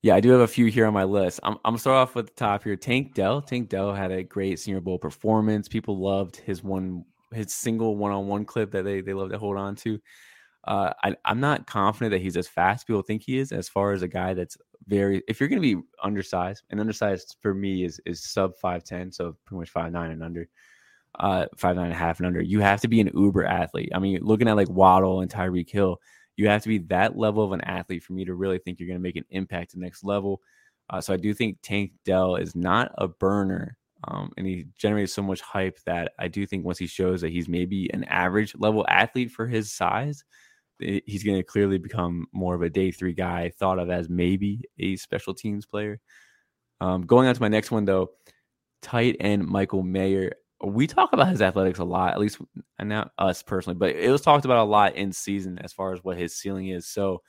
yeah, I do have a few here on my list. I'm, I'm gonna start off with the top here. Tank Dell. Tank Dell had a great Senior Bowl performance. People loved his one his single one on one clip that they they love to hold on to. Uh, I, I'm not confident that he's as fast people think he is. As far as a guy that's very, if you're going to be undersized, and undersized for me is is sub five ten, so pretty much five nine and under uh, five nine and a half and under. You have to be an uber athlete. I mean, looking at like Waddle and Tyreek Hill, you have to be that level of an athlete for me to really think you're going to make an impact to the next level. Uh, so I do think Tank Dell is not a burner. Um, and he generates so much hype that I do think once he shows that he's maybe an average level athlete for his size, he's going to clearly become more of a day three guy, thought of as maybe a special teams player. Um, going on to my next one, though, tight end Michael Mayer we talk about his athletics a lot, at least not us personally, but it was talked about a lot in season as far as what his ceiling is. So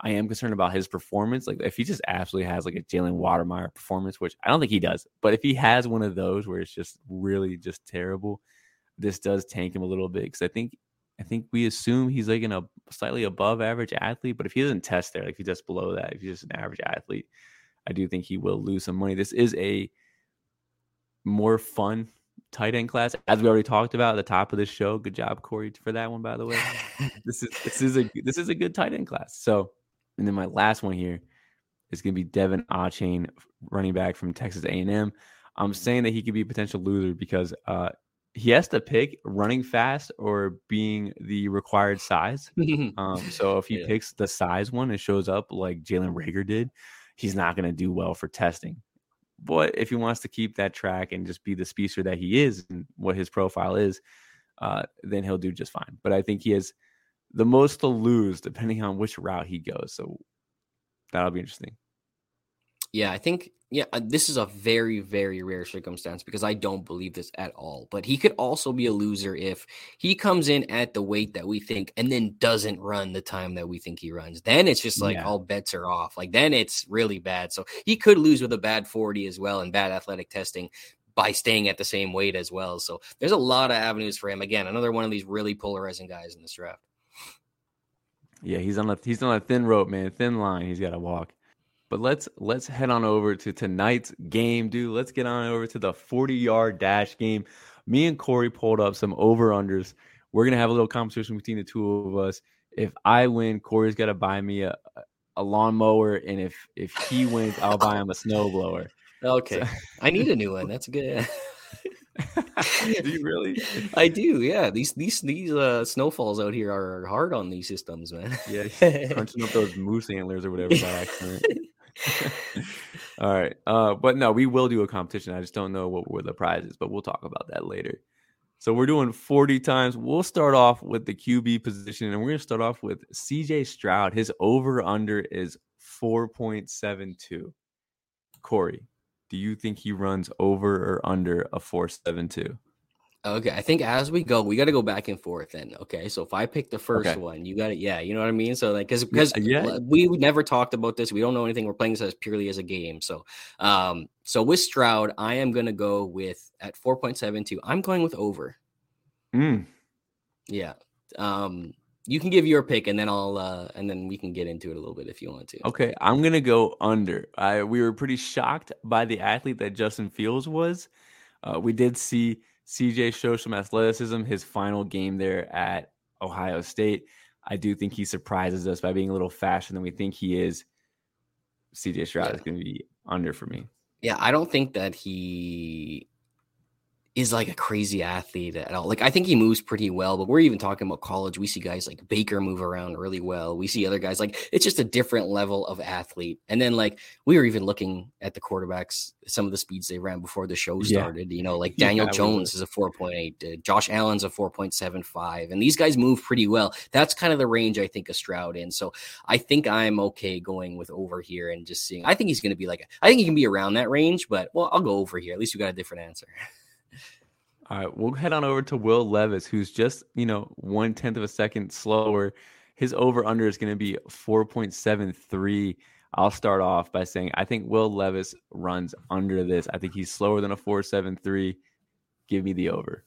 I am concerned about his performance. Like if he just absolutely has like a Jalen Wydermyer performance, which I don't think he does, but if he has one of those where it's just really just terrible, this does tank him a little bit. Cause I think I think we assume he's like in a slightly above average athlete, but if he doesn't test there, like if he's just below that, if he's just an average athlete, I do think he will lose some money. This is a more fun tight end class, as we already talked about at the top of this show. Good job, Corey, for that one, by the way. this is this is a this is a good tight end class. So, and then my last one here is going to be De'Von Achane, running back from Texas A&M. I'm saying that he could be a potential loser because uh, he has to pick running fast or being the required size. um, so if he yeah. picks the size one and shows up like Jalen Rager did, he's not going to do well for testing. But if he wants to keep that track and just be the speedster that he is and what his profile is, uh, then he'll do just fine. But I think he has the most to lose depending on which route he goes. So that'll be interesting. Yeah, I think yeah, uh, this is a very very rare circumstance because I don't believe this at all. But he could also be a loser if he comes in at the weight that we think and then doesn't run the time that we think he runs. Then it's just like yeah. all bets are off. Like then it's really bad. So he could lose with a bad 40 as well and bad athletic testing by staying at the same weight as well. So there's a lot of avenues for him. Again, another one of these really polarizing guys in this draft. Yeah, he's on a he's on a thin rope, man, thin line. He's got to walk. But let's let's head on over to tonight's game, dude. Let's get on over to the 40 yard dash game. Me and Corey pulled up some over unders. We're gonna have a little competition between the two of us. If I win, Corey's gotta buy me a a lawnmower, and if if he wins, I'll buy him a snowblower. Okay, so, I need a new one. That's good. do you really? I do. Yeah. These these these uh, snowfalls out here are hard on these systems, man. yeah, crunching up those moose antlers or whatever by accident. All right. Uh, but no, we will do a competition. I just don't know what were the prizes, but we'll talk about that later. So we're doing 40 times. We'll start off with the QB position, and we're going to start off with CJ Stroud. His over under is 4.72. Corey, do you think he runs over or under a 4.72? Okay, I think as we go, we got to go back and forth. Then, okay. So if I pick the first okay. one, you got it. Yeah, you know what I mean. So like, because because yeah. we never talked about this, we don't know anything. We're playing this as purely as a game. So, um, so with Stroud, I am gonna go with at four point seven two. I'm going with over. Mm. Yeah. Um, you can give your pick, and then I'll uh, and then we can get into it a little bit if you want to. Okay, I'm gonna go under. I we were pretty shocked by the athlete that Justin Fields was. Uh, we did see CJ show some athleticism. His final game there at Ohio State, I do think he surprises us by being a little faster than we think he is. CJ Stroud yeah. is going to be under for me. Yeah, I don't think that he is like a crazy athlete at all. Like I think he moves pretty well, but we're even talking about college. We see guys like Baker move around really well. We see other guys like it's just a different level of athlete. And then like we were even looking at the quarterbacks, some of the speeds they ran before the show started. Yeah. You know, like Daniel yeah, Jones is a 4.8, uh, Josh Allen's a 4.75, and these guys move pretty well. That's kind of the range I think of Stroud in. So I think I'm okay going with over here and just seeing. I think he's going to be like, I think he can be around that range, but well, I'll go over here. At least we got a different answer. All right, we'll head on over to Will Levis, who's just you know one tenth of a second slower. His over under is going to be four point seven three. I'll start off by saying I think Will Levis runs under this. I think he's slower than a four seven three. Give me the over.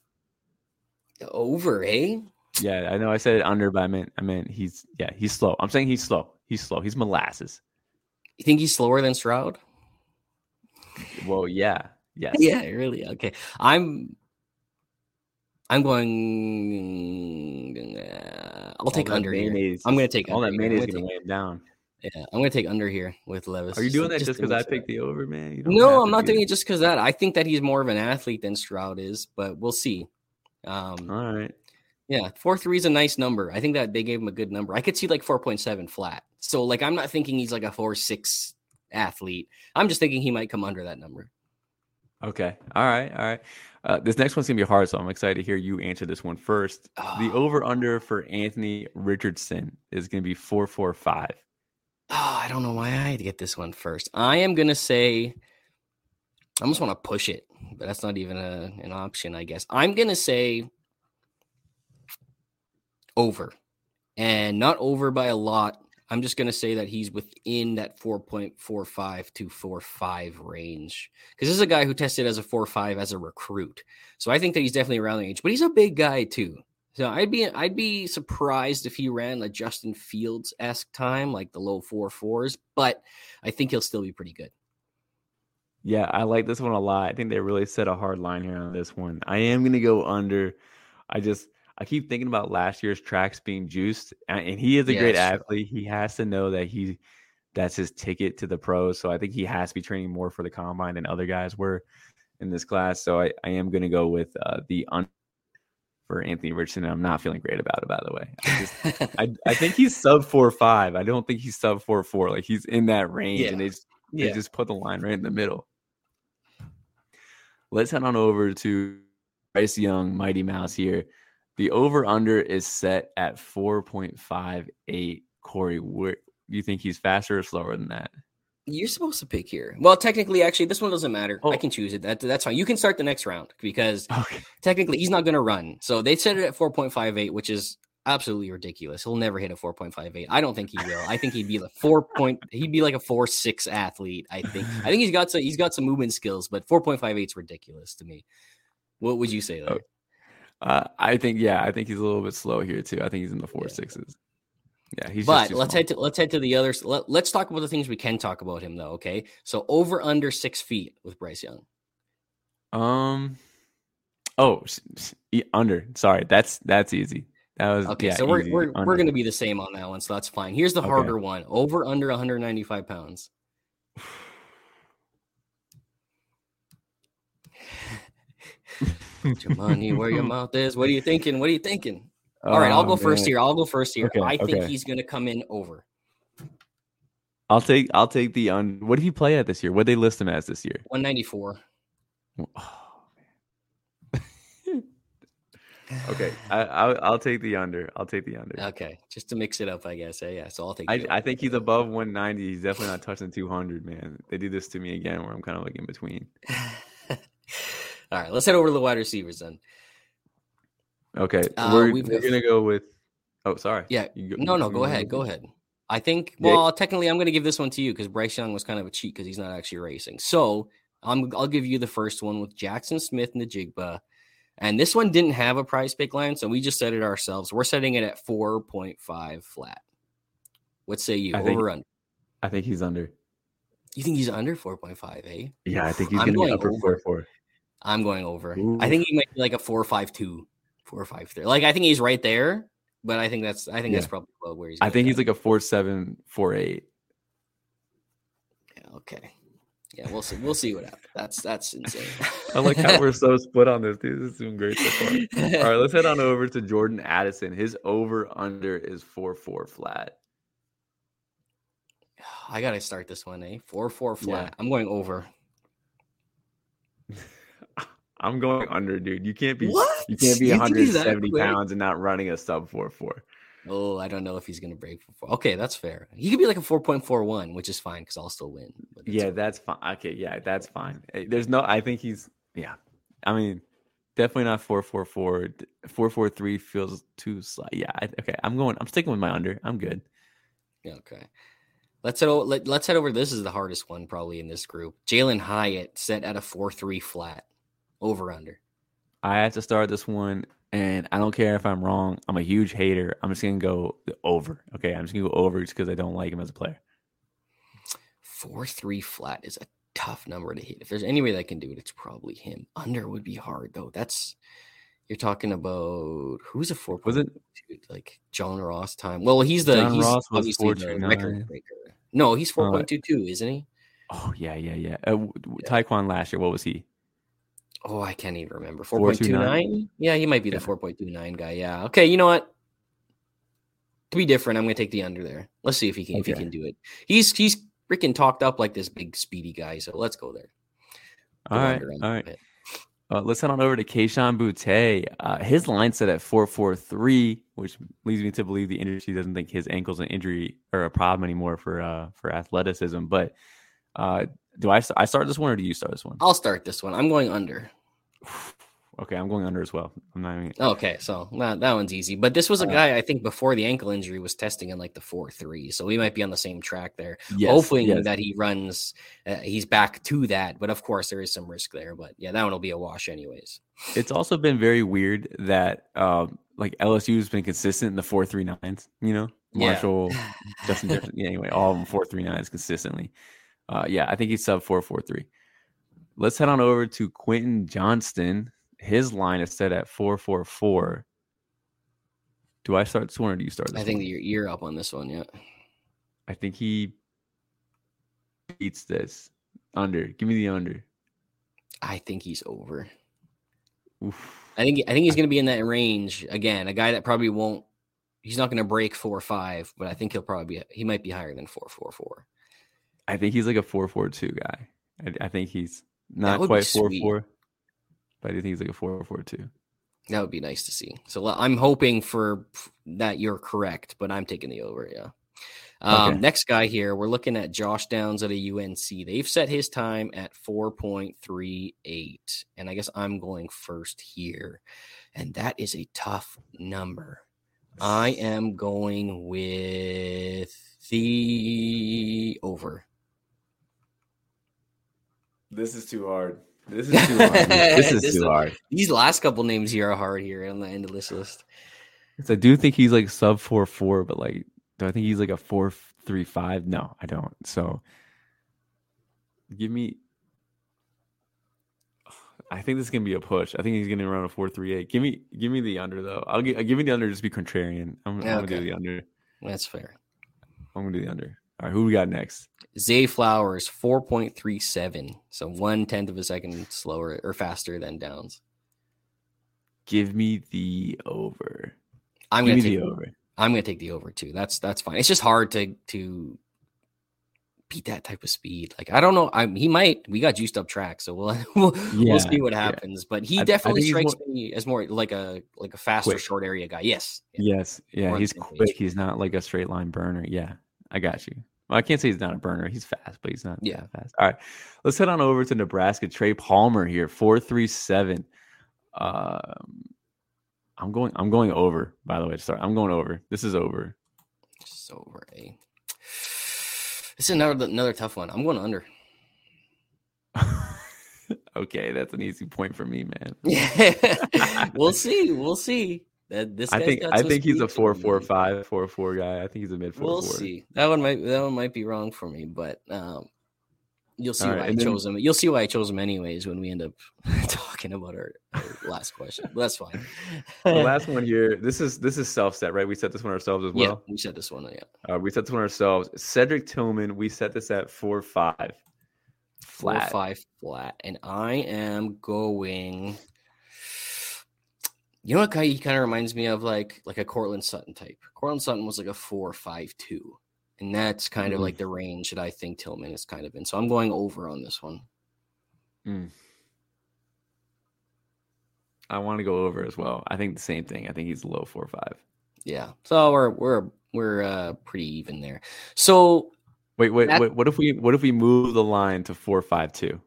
The over, eh? Yeah, I know I said under, but I meant I meant he's yeah he's slow. I'm saying he's slow. He's slow. He's molasses. You think he's slower than Stroud? Well, yeah, yes, yeah, really. Okay, I'm I'm going. Uh, I'll take under here. I'm going to take all that mayonnaise is going to weigh him down. Yeah, I'm going to take under here with Levis. Are you doing that just because I picked the over, man? No, I'm not doing it just because that. I think that he's more of an athlete than Stroud is, but we'll see. Um, all right. Yeah, four three is a nice number. I think that they gave him a good number. I could see like four point seven flat. So like I'm not thinking he's like a four six athlete. I'm just thinking he might come under that number. Okay. All right. All right. Uh, this next one's gonna be hard, so I'm excited to hear you answer this one first. Oh. The over under for Anthony Richardson is gonna be four four five. Oh, I don't know why I had to get this one first. I am gonna say I almost want to push it, but that's not even a, an option, I guess. I'm gonna say over. And not over by a lot, I'm just going to say that he's within that 4.45 to 4.5 range because this is a guy who tested as a 4.5 as a recruit. So I think that he's definitely around the age, but he's a big guy too. So I'd be I'd be surprised if he ran a Justin Fields esque time, like the low four fours, but I think he'll still be pretty good. Yeah, I like this one a lot. I think they really set a hard line here on this one. I am gonna go under. I just I keep thinking about last year's tracks being juiced, and he is a great athlete. He has to know that he that's his ticket to the pros. So I think he has to be training more for the combine than other guys were in this class. So I, I am going to go with uh, the un for Anthony Richardson. I'm not feeling great about it, by the way. I, just, I, I think he's sub four five. I don't think he's sub four four. Like he's in that range, yeah. and they just, they yeah. just put the line right in the middle. Let's head on over to Bryce Young, Mighty Mouse here. The over under is set at 4.58. Corey, where, do you think he's faster or slower than that? You're supposed to pick here. Well, technically, actually, this one doesn't matter. Oh. I can choose it. That, that's fine. You can start the next round because okay. technically he's not going to run. So they set it at 4.58, which is absolutely ridiculous. He'll never hit a 4.58. I don't think he will. I think he'd be like four point. He'd be like a four six athlete. I think. I think he's got some. He's got some movement skills, but 4.58 is ridiculous to me. What would you say? There? Oh, Uh, I think yeah, I think he's a little bit slow here too. I think he's in the four yeah. sixes. Yeah, he's. But let's small. head to let's head to the others. Let, let's talk about the things we can talk about him though. Okay, so over under six feet with Bryce Young. Um. Oh, under. Sorry, that's that's easy. That was okay. Yeah, so we're we're, we're going to be the same on that one, so that's fine. Here's the okay. harder one: over under 195 pounds. Put your money where your mouth is. What are you thinking? What are you thinking? All right, I'll go oh, first here. I'll go first here. Okay, I think okay. he's going to come in over. I'll take I'll take the on. What did he play at this year? What did they list him as this year? 194. okay, I, I'll, I'll take the under. I'll take the under. Okay, just to mix it up, I guess. Yeah, so I'll take. I, I think he's above 190. He's definitely not touching 200, man. They do this to me again, where I'm kind of like in between. All right, let's head over to the wide receivers then. Okay, uh, we're, we're gonna go with. Oh, sorry. Yeah. No, no. Go ahead. Go ahead. I think. Well, yeah. technically, I'm to give this one to you because Bryce Young was kind of a cheat because he's not actually racing. So I'm. I'll give you the first one with Jaxon Smith-Njigba, and this one didn't have a price pick line, so we just set it ourselves. We're setting it at 4.5 flat. What say you? I over think, under? I think he's under. You think he's under 4.5, eh? Yeah, I think he's going to be over. 4 4. I'm going over. Ooh. I think he might be like a four five two, four five three. Like I think he's right there, but I think that's I think yeah. that's probably where he's. I think he's like a four seven, four eight. Yeah, okay. Yeah, we'll see. We'll see what happens. That's that's insane. I like how we're so split on this, dude. This is doing great so far. All right, let's head on over to Jordan Addison. His over under is four four flat. I gotta start this one, eh? Four four flat. Yeah. I'm going over. I'm going under, dude. You can't be what? you can't be you 170 pounds and not running a sub four four. Oh, I don't know if he's gonna break for four. Okay, that's fair. He could be like a 4.41, which is fine because I'll still win. yeah, that's fine. Okay, yeah, that's fine. Eh, there's no I think he's yeah. I mean, definitely not 444. 443 feels too slight. Yeah, I, okay. I'm going I'm sticking with my under. I'm good. Yeah, okay. Let's head over, let, us head over. This is the hardest one probably in this group. Jalin Hyatt set at a 4 3 flat over under. I have to start this one, and I don't care if I'm wrong. I'm a huge hater. I'm just gonna go over. Okay, I'm just gonna go over just because I don't like him as a player. Four three flat is a tough number to hit. If there's any way that can do it, it's probably him. Under would be hard though. That's you're talking about who's a four was it like John Ross time? Well, he's the John he's Ross obviously the record breaker. No, he's four point two two, isn't he? Oh yeah, yeah, yeah. Uh, yeah. Tyquan last year, what was he? Oh, I can't even remember. 4.29? Yeah, he might be the 4.29 guy. Yeah. Okay, you know what? To be different, I'm gonna take the under there. Let's see if he can okay. if he can do it. He's he's freaking talked up like this big speedy guy, so let's go there. All go right, all right. Uh, let's head on over to Kayshon Boutte. Uh, his line set at 443, which leads me to believe the industry doesn't think his ankle's an injury or a problem anymore for uh, for athleticism. But uh, do I I start this one or do you start this one? I'll start this one. I'm going under. Okay, I'm going under as well. I'm not even... Okay, so that, that one's easy. But this was a uh, guy I think before the ankle injury was testing in like the four three, so we might be on the same track there. Yes, Hopefully yes. that he runs, uh, he's back to that. But of course there is some risk there. But yeah, that one will be a wash anyways. It's also been very weird that um, like LSU has been consistent in the four three nines. You know, Marshall, yeah. Justin Jefferson. Yeah, anyway, all of them four three nines consistently. Uh, yeah, I think he's sub four four three. Let's head on over to Quentin Johnston. His line is set at four four four. Do I start this one or do you start? I think one? you're, you're up on this one. Yeah. I think he beats this under. Give me the under. I think he's over. Oof. I think I think he's going to be in that range again. A guy that probably won't. He's not going to break four or five, but I think he'll probably be. He might be higher than four four four. I think he's like a four four two guy. I, I think he's not quite four four, but I think he's like a four four two. That would be nice to see. So I'm hoping for that you're correct, but I'm taking the over. Yeah. Um, okay. Next guy here, we're looking at Josh Downs at a UNC. They've set his time at 4.38. And I guess I'm going first here. And that is a tough number. I am going with the over. This is too hard. This is too hard. this is this too hard. These last couple names here are hard here on the end of this list. So I do think he's like sub four four, but like, do I think he's like a four three five? No, I don't. So, give me. I think this is gonna be a push. I think he's gonna run a four three eight. Give me, give me the under though. I'll give, give me the under. Just be contrarian. I'm, I'm gonna do the under. That's fair. I'm gonna do the under. All right, who we got next? Zay Flowers, 4.37. So one tenth of a second slower or faster than Downs. Give me the over. I'm Give gonna take the over. I'm gonna take the over too. That's that's fine. It's just hard to to beat that type of speed. Like I don't know. I he might. We got juiced up track, so we'll we'll, yeah, we'll see what happens. Yeah. But he I, definitely I strikes more, me as more like a like a faster quick. short area guy. Yes. Yes. Yeah. He's quick. Page. He's not like a straight line burner. Yeah. I got you. Well, I can't say he's not a burner. He's fast, but he's not yeah fast. All right, let's head on over to Nebraska. Trey Palmer here, four three seven. Um, I'm going. I'm going over. By the way, start. I'm going over. This is over. It's over. Eh? This is another another tough one. I'm going under. okay, that's an easy point for me, man. Yeah, we'll see. We'll see. That this I think I think he's a four four five four four guy. I think he's a mid four. We'll four. see. That one might that one might be wrong for me, but um, you'll see All why right, I then, chose him. You'll see why I chose him anyways when we end up talking about our, our last question. But that's fine. the last one here. This is this is self set, right? We set this one ourselves as well. Yeah, we set this one. Yeah, uh, we set this one ourselves. Cedric Tillman. We set this at four five. flat. Four five flat, and I am going. You know what he kind of reminds me of like like a Courtland Sutton type. Courtland Sutton was like a four five two, and that's kind of Mm. like the range that I think Tillman is kind of in. So I'm going over on this one. I want to go over as well. I think the same thing. I think he's low four five. Yeah, so we're we're we're uh, pretty even there. So Wait, wait, That- wait. What if we what if we move the line to four five two?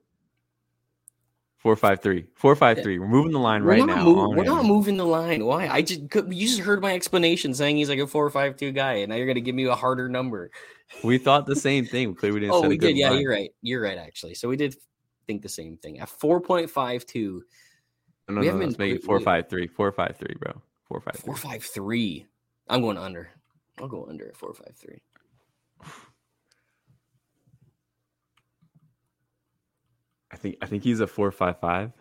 Four five three. Four five three. We're moving the line we're right now. we're air. not moving the line. Why? I just you just heard my explanation saying he's like a four five two guy, and now you're gonna give me a harder number. We thought the same thing. Clearly, we didn't. Oh, we good did. Yeah, line. you're right. You're right. Actually, so we did think the same thing. At four point five two, No, no, We no. haven't Let's been- make it four five three. Four five three, bro. Four five four five three. I'm going under. I'll go under at four five three. Think I think he's a four five five.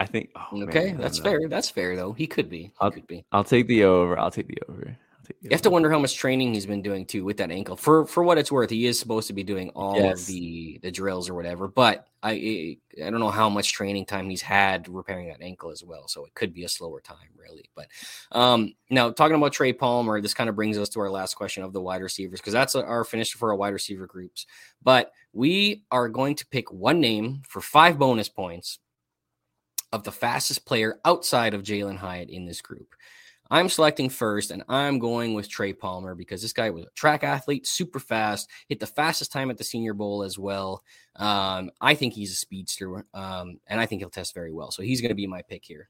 I think. Oh, Okay, don't that's fair. That's fair though. He could be. He I'll- could be. I'll take the over. I'll take the over. Take the You have to wonder how much training he's been doing too with that ankle. For for what it's worth, he is supposed to be doing all Yes. of the the drills or whatever. But I I don't know how much training time he's had repairing that ankle as well. So it could be a slower time, really. But um, now talking about Trey Palmer, this kind of brings us to our last question of the wide receivers because that's our finish for our wide receiver groups. But we are going to pick one name for five bonus points of the fastest player outside of Jalin Hyatt in this group. I'm selecting first, and I'm going with Trey Palmer because this guy was a track athlete, super fast, hit the fastest time at the Senior Bowl as well. Um, I think he's a speedster, um, and I think he'll test very well. So he's going to be my pick here.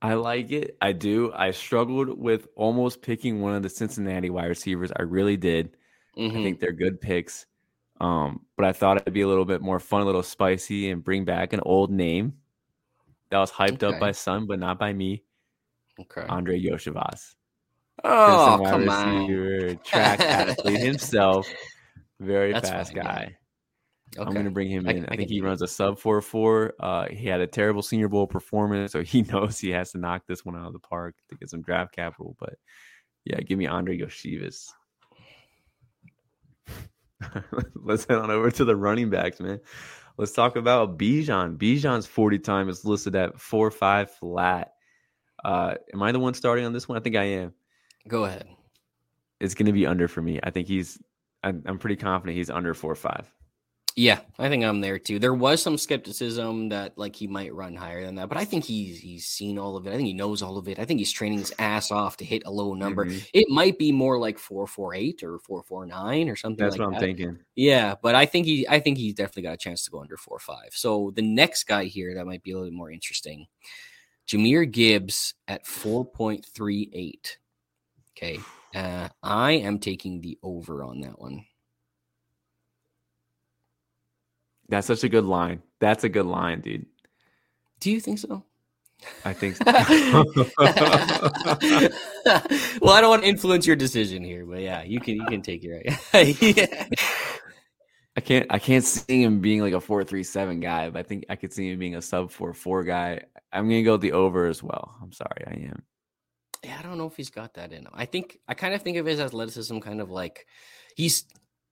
I like it. I do. I struggled with almost picking one of the Cincinnati wide receivers. I really did. I Mhm. think they're good picks. Um, but I thought it'd be a little bit more fun, a little spicy, and bring back an old name that was hyped Okay. up by some, but not by me. Okay. Andrei Iosivas. Oh, come on. track athlete himself. Very That's fast fine, yeah. guy. Okay. I'm going to bring him in. I, I can think he dig it. runs a sub 4 4. Uh, he had a terrible Senior Bowl performance, so he knows he has to knock this one out of the park to get some draft capital. But yeah, give me Andrei Iosivas. Let's head on over to the running backs, man. Let's talk about Bijan. Bijan's 40 time is listed at 4 5 flat. Uh, am I the one starting on this one? I think I am. Go ahead. It's going to be under for me. I think he's, I'm, I'm pretty confident he's under 4 5. Yeah, I think I'm there too. There was some skepticism that like he might run higher than that, but I think he's he's seen all of it. I think he knows all of it. I think he's training his ass off to hit a low number. Mhm. It might be more like four four eight or four four nine or something. That's like what I'm that. thinking. Yeah, but I think he I think he's definitely got a chance to go under four five. So the next guy here that might be a little more interesting, Jahmyr Gibbs at four point three eight. Okay, uh, I am taking the over on that one. That's such a good line. That's a good line, dude. Do you think so? I think so. well, I don't want to influence your decision here, but yeah, you can you can take your yeah. I can't I can't see him being like a four three seven guy, but I think I could see him being a sub four four guy. I'm gonna go the over as well. I'm sorry, I am. yeah, I don't know if he's got that in him. I think I kind of think of his athleticism kind of like he's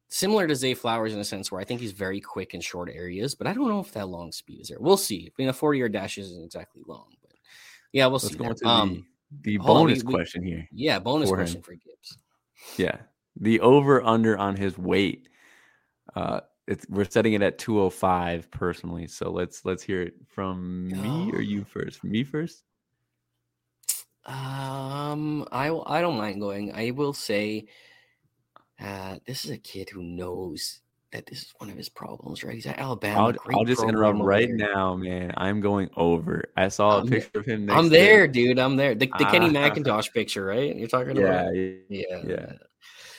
similar to Zay Flowers in a sense where I think he's very quick in short areas, but I don't know if that long speed is there. We'll see. I mean, a 40 yard dash isn't exactly long, but yeah, we'll Let's see. go to Um, the, the hold on, we- bonus we- question here. yeah, bonus for him. question for Gibbs. Yeah. The over under on his weight. Uh it's we're setting it at 205 personally. So let's let's hear it from me or you first. Me first? Um, I I don't mind going. I will say, uh, this is a kid who knows that this is one of his problems, right? He's at Alabama. I'll, I'll just interrupt right there. now, man. I'm going over. I saw a I'm there- picture of him next I'm there, dude. I'm there. The, the Kenny Ah. McIntosh picture, right? You're talking Yeah, about? yeah. Yeah, yeah.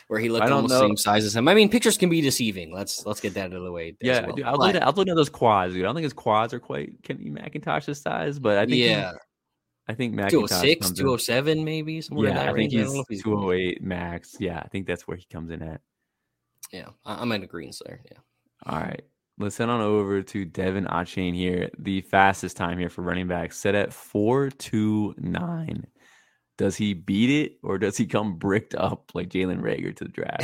Where he looked I almost the same size as him. I mean, pictures can be deceiving. Let's let's get that out of the way. Yeah, well. dude, I was But- looking at, I was looking at those quads, dude. I don't think his quads are quite Kenny McIntosh's size, but I think yeah, I think McIntosh 206, comes in- 207, maybe somewhere in Yeah, that I think range. I don't know if he's 208 max. Yeah, I think that's where he comes in at. Yeah, I'm in agreement there. Yeah. All right. Let's head on over to De'Von Achane here. The fastest time here for running back set at 429. Does he beat it or does he come bricked up like Jalen Rager to the draft?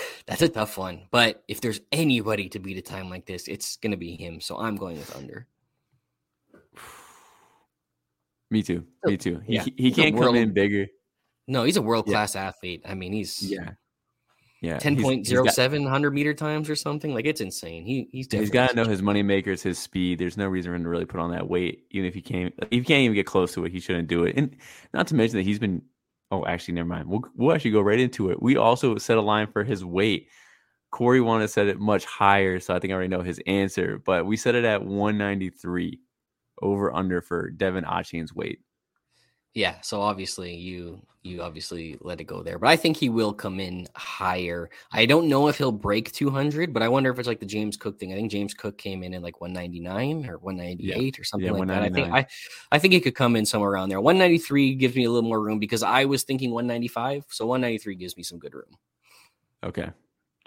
That's a tough one. But if there's anybody to beat a time like this, it's going to be him. So I'm going with under. Me too. Me too. He, Yeah. he can't come world- in bigger. No, he's a world class athlete. I mean, he's Yeah. Yeah. ten point zero seven hundred he's- point he's zero got- seven hundred meter times or something. Like it's insane. He he's He's got to know his money makers, his speed. There's no reason for him to really put on that weight, even if he can't. If he can't even get close to it, he shouldn't do it. And not to mention that he's been. Oh, actually, never mind. We'll we'll actually go right into it. We also set a line for his weight. Corey wanted to set it much higher, so I think I already know his answer. But we set it at 193, over under for De'Von Achane's weight. Yeah, so obviously you you obviously let it go there, but I think he will come in higher. I don't know if he'll break 200, but I wonder if it's like the James Cook thing. I think James Cook came in at like 199 or 198 or something Yeah, like that. I think I I think he could come in somewhere around there. 193 gives me a little more room because I was thinking 195, so 193 gives me some good room. Okay.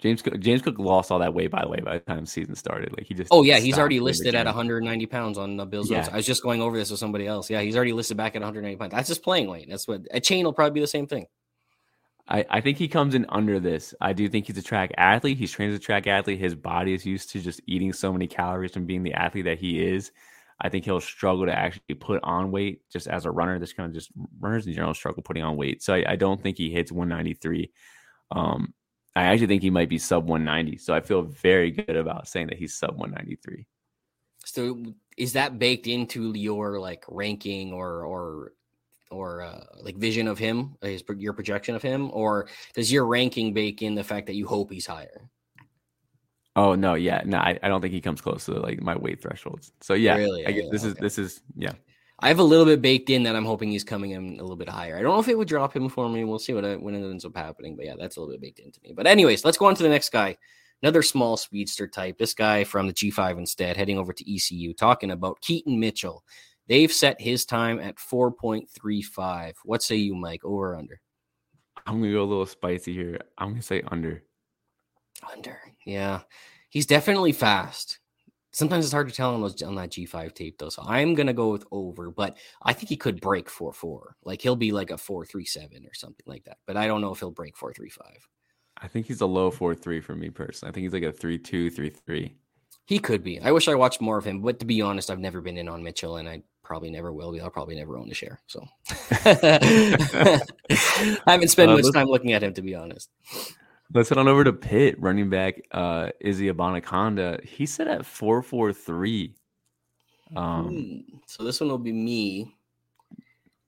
James Cook, James Cook lost all that weight by the way by the time the season started. Like he just Oh yeah, he's already listed at 190 pounds on the Bills. Yeah. I was just going over this with somebody else. Yeah, he's already listed back at 190 pounds. That's just playing weight. That's what Achane will probably be the same thing. I, I think he comes in under this. I do think he's a track athlete. He's trained as a track athlete. His body is used to just eating so many calories from being the athlete that he is. I think he'll struggle to actually put on weight just as a runner. This kind of just runners in general struggle putting on weight. So I, I don't think he hits 193. Um, I actually think he might be sub 190. So I feel very good about saying that he's sub 193. So is that baked into your like ranking or or or uh, like vision of him, his your projection of him, or does your ranking bake in the fact that you hope he's higher? Oh no, yeah, no, I, I don't think he comes close to like my weight thresholds. So yeah, Really? I Yeah, this is this is yeah. I have a little bit baked in that I'm hoping he's coming in a little bit higher. I don't know if it would drop him for me. We'll see what it, when it ends up happening. But yeah, that's a little bit baked into me. But anyways, let's go on to the next guy. Another small speedster type. This guy from the G5 instead, heading over to ECU, talking about Keaton Mitchell. They've set his time at 4.35. What say you, Mike? Over or under? I'm gonna go a little spicy here. I'm gonna say under. Under. Yeah. He's definitely fast. Sometimes it's hard to tell on those on that G5 tape though. So I'm gonna go with over, but I think he could break 4-4. Like he'll be like a 4-3-7 or something like that. But I don't know if he'll break 4-3-5. I think he's a low four three for me personally. I think he's like a three two, three three. He could be. I wish I watched more of him, but to be honest, I've never been in on Mitchell and I probably never will be. I'll probably never own a share. So I haven't spent Uh, much time looking at him to be honest. Let's head on over to Pitt, running back uh Izzy Abanikanda. He said at four four three. Um Hmm. So this one will be me.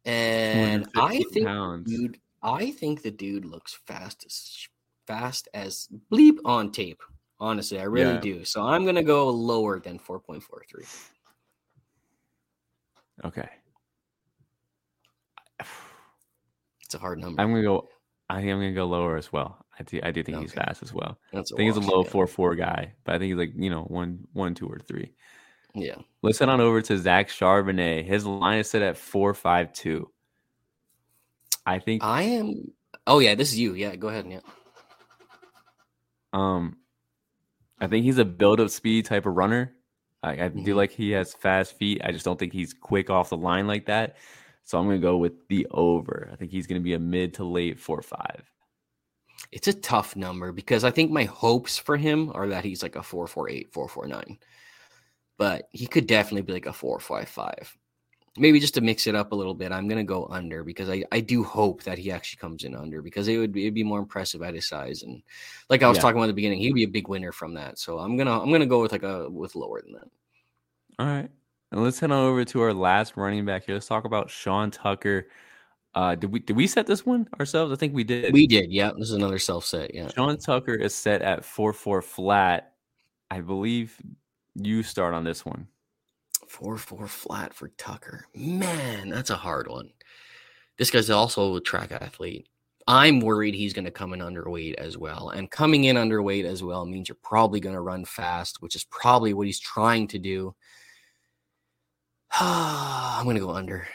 And I think pounds. dude, I think the dude looks fast as fast as bleep on tape. Honestly, I really Yeah. do. So I'm gonna go lower than 4.43. Okay. It's a hard number. I'm gonna go I think I'm gonna go lower as well. I do I do think he's fast as well. That's I think he's a low yeah. four four guy, but I think he's like, you know, one one, two, or three. Yeah. Let's head on over to Zach Charbonnet. His line is set at four five two. I think I am. Oh yeah, this is you. Yeah, go ahead. Yeah. Um, I think he's a build up speed type of runner. I, I Mhm. do like he has fast feet. I just don't think he's quick off the line like that. So I'm gonna go with the over. I think he's gonna be a mid to late four five. It's a tough number because I think my hopes for him are that he's like a four four eight four four nine, But he could definitely be like a 455. Maybe just to mix it up a little bit, I'm gonna go under because I, I do hope that he actually comes in under because it would be it'd be more impressive at his size and like I was Yeah. talking about at the beginning, he'd be a big winner from that. So I'm gonna I'm gonna go with like a with lower than that. All right. And let's head on over to our last running back here. Let's talk about Sean Tucker. Uh, did we did we set this one ourselves? I think we did. We did, yeah. This is another self set, yeah. Sean Tucker is set at four four flat. I believe you start on this one. Four four flat for Tucker. Man, that's a hard one. This guy's also a track athlete. I'm worried he's going to come in underweight as well. And coming in underweight as well means you're probably going to run fast, which is probably what he's trying to do. I'm going to go under.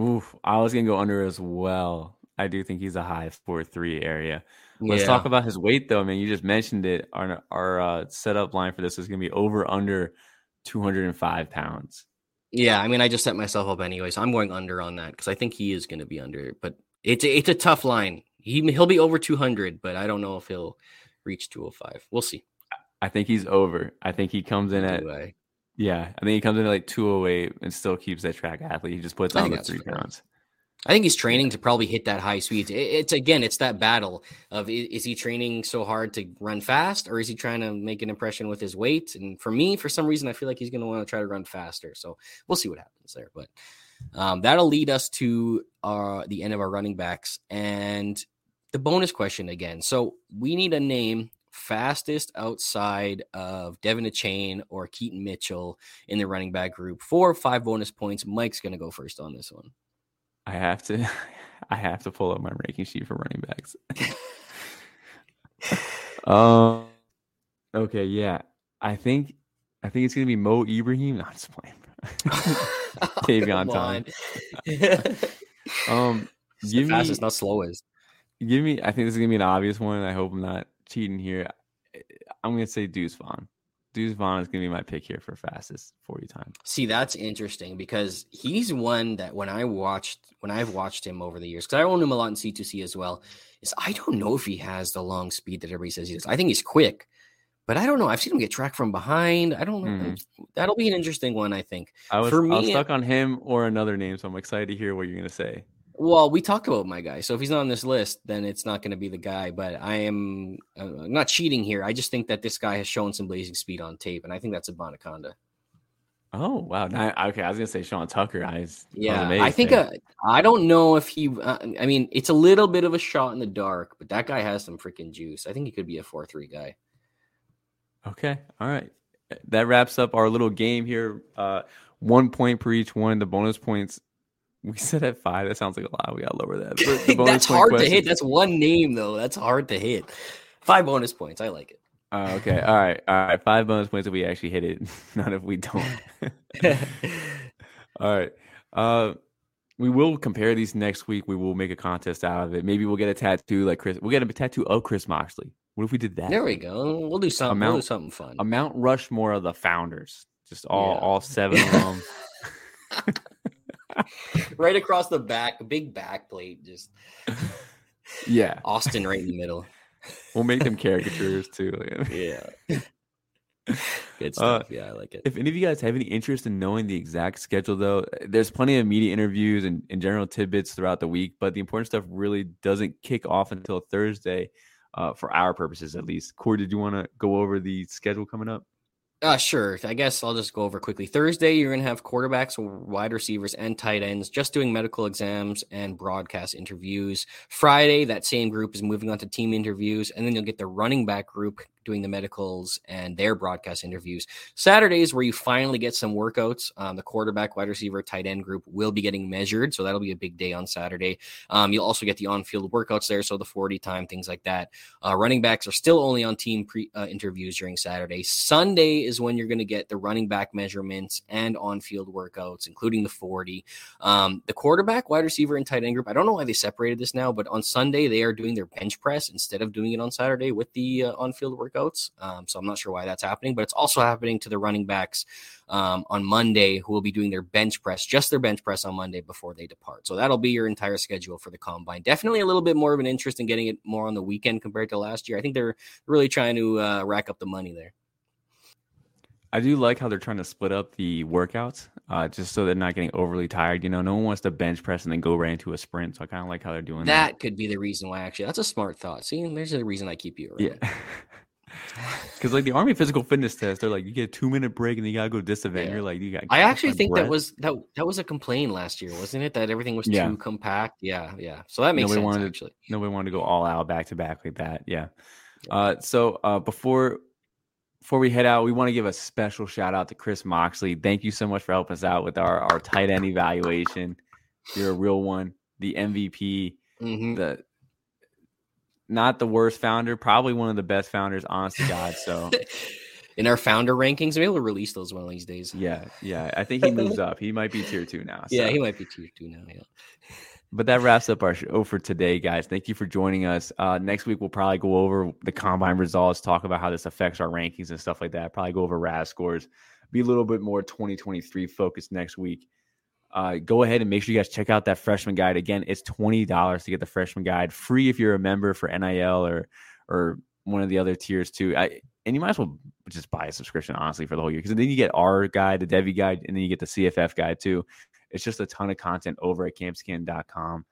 Oof, I was gonna go under as well. I do think he's a high four three area. Let's Yeah. talk about his weight though. I mean, you just mentioned it. Our our uh, setup line for this is gonna be over under two hundred and five pounds. Yeah, I mean, I just set myself up anyway, so I'm going under on that because I think he is going to be under. But it's a, it's a tough line. He he'll be over 200, but I don't know if he'll reach 205. We'll see. I think he's over. I think he comes in at Anyway, yeah. I think he comes in at like 208 and still keeps that track athlete. He just puts on the three fair. pounds. I think he's training to probably hit that high speed. It's again, it's that battle of is he training so hard to run fast or is he trying to make an impression with his weight? And for me, for some reason, I feel like he's going to want to try to run faster. So we'll see what happens there. But um, that'll lead us to our, the end of our running backs and the bonus question again. So we need a name fastest outside of De'Von Achane or Keaton Mitchell in the running back group. Four or five bonus points. Mike's going to go first on this one. I have to I have to pull up my ranking sheet for running backs. um okay, yeah. I think I think it's gonna be Mo Ibrahim. No, I'm just playing. Tavion time. Um give me fastest, not slowest. give me I think this is gonna be an obvious one. I hope I'm not cheating here. I'm gonna say Deuce Vaughn. Deuce Vaughn is gonna be my pick here for fastest 40 time. See, that's interesting because he's one that when I watched when I've watched him over the years, because I own him a lot in C2C as well, is I don't know if he has the long speed that everybody says he does. I think he's quick, but I don't know. I've seen him get tracked from behind. I don't know. Mhm. That'll be an interesting one, I think. I was, For I was stuck on him or another name, so I'm excited to hear what you're gonna say. Well, we talked about my guy, so if he's not on this list, then it's not going to be the guy. But I am uh, I'm not cheating here. I just think that this guy has shown some blazing speed on tape, and I think that's Abanikanda. Oh wow! Now- okay, I was gonna say Sean Tucker. I was, I Yeah, I amazed think uh, I don't know if he. Uh, I mean, it's a little bit of a shot in the dark, but that guy has some freaking juice. I think he could be a four-three guy. Okay. All right. That wraps up our little game here. Uh, one point per each one. The bonus points we said at five. That sounds like a lot. We got to lower that. That's hard to hit. That's one name though. That's hard to hit. Five bonus points. I like it. Uh, okay. All right. All right. Five bonus points if we actually hit it. Not if we don't. all right. Uh, we will compare these next week. We will make a contest out of it. Maybe we'll get a tattoo like Chris. We'll get a tattoo of Chris Moxley. What if we did that? there we go. We'll do something. we'll do something fun. A Mount Rushmore of the founders. Just all Yeah. all seven of them. Right across the back, big back plate, just yeah. Austin right in the middle. We'll make them caricatures too. Yeah. Good Uh, stuff. yeah, I like it. If any of you guys have any interest in knowing the exact schedule, though, there's plenty of media interviews and, and general tidbits throughout the week, but the important stuff really doesn't kick off until Thursday, uh, for our purposes at least. Corey, did you want to go over the schedule coming up? Uh, sure. I guess I'll just go over quickly. Thursday, you're going to have quarterbacks, wide receivers, and tight ends just doing medical exams and broadcast interviews. Friday, that same group is moving on to team interviews, and then you'll get the running back group doing the medicals and their broadcast interviews. Saturdays, where you finally get some workouts. Um, the quarterback, wide receiver, tight end group will be getting measured, so that'll be a big day on Saturday. Um, you'll also get the on-field workouts there, so the 40 time, things like that. Uh, running backs are still only on team pre uh, interviews during Saturday. Sunday is when you're going to get the running back measurements and on-field workouts, including the 40. Um, the quarterback, wide receiver, and tight end group. I don't know why they separated this now, but on Sunday they are doing their bench press instead of doing it on Saturday with the uh, on-field workouts. Um, so I'm not sure why that's happening, but it's also happening to the running backs um, on Monday who will be doing their bench press, just their bench press on Monday before they depart. So that'll be your entire schedule for the combine. Definitely a little bit more of an interest in getting it more on the weekend compared to last year. I think they're really trying to uh, rack up the money there. I do like how they're trying to split up the workouts, uh, just so they're not getting overly tired. You know, no one wants to bench press and then go right into a sprint. So I kind of like how they're doing that. That could be the reason why. Actually, that's a smart thought. See, there's a reason I keep you around. Yeah. Because like the Army physical fitness test, they're like you get a two minute break and then you gotta go to this event. Yeah. You're like you got. I actually think that was that that was a complaint last year, wasn't it? That everything was Yeah. too compact. Yeah, yeah. So that makes Nobody sense wanted to- actually. nobody wanted to go all out back to back like that. Yeah. Uh, so uh, before before we head out, we want to give a special shout out to Chris Moxley. Thank you so much for helping us out with our our tight end evaluation. You're a real one, the MVP, Mhm. the not the worst founder, probably one of the best founders, honest to God. So In our founder rankings, maybe we'll release those one of these days. yeah, yeah. I think he moves up. He might be tier two now. Yeah, he might be tier two now. Yeah. But that wraps up our show for today, guys. Thank you for joining us. Uh, next week, we'll probably go over the combine results, talk about how this affects our rankings and stuff like that. Probably go over RAS scores, be a little bit more 2023 focused next week. Uh, go ahead and make sure you guys check out that freshman guide. Again, it's $20 to get the freshman guide, free if you're a member for NIL or, or one of the other tiers too. I and you might as well just buy a subscription honestly for the whole year because then you get our guide, the Devy guide, and then you get the CFF guide too. It's just a ton of content over at campskin.com.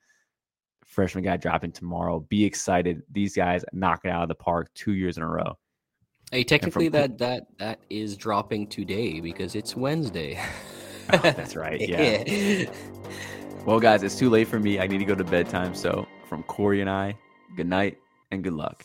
Freshman guy dropping tomorrow. Be excited. These guys knock it out of the park two years in a row. Hey, technically that that that is dropping today because it's Wednesday. oh, that's right. Yeah. yeah. Well, guys, it's too late for me. I need to go to bedtime. So, from Corey and I, good night and good luck.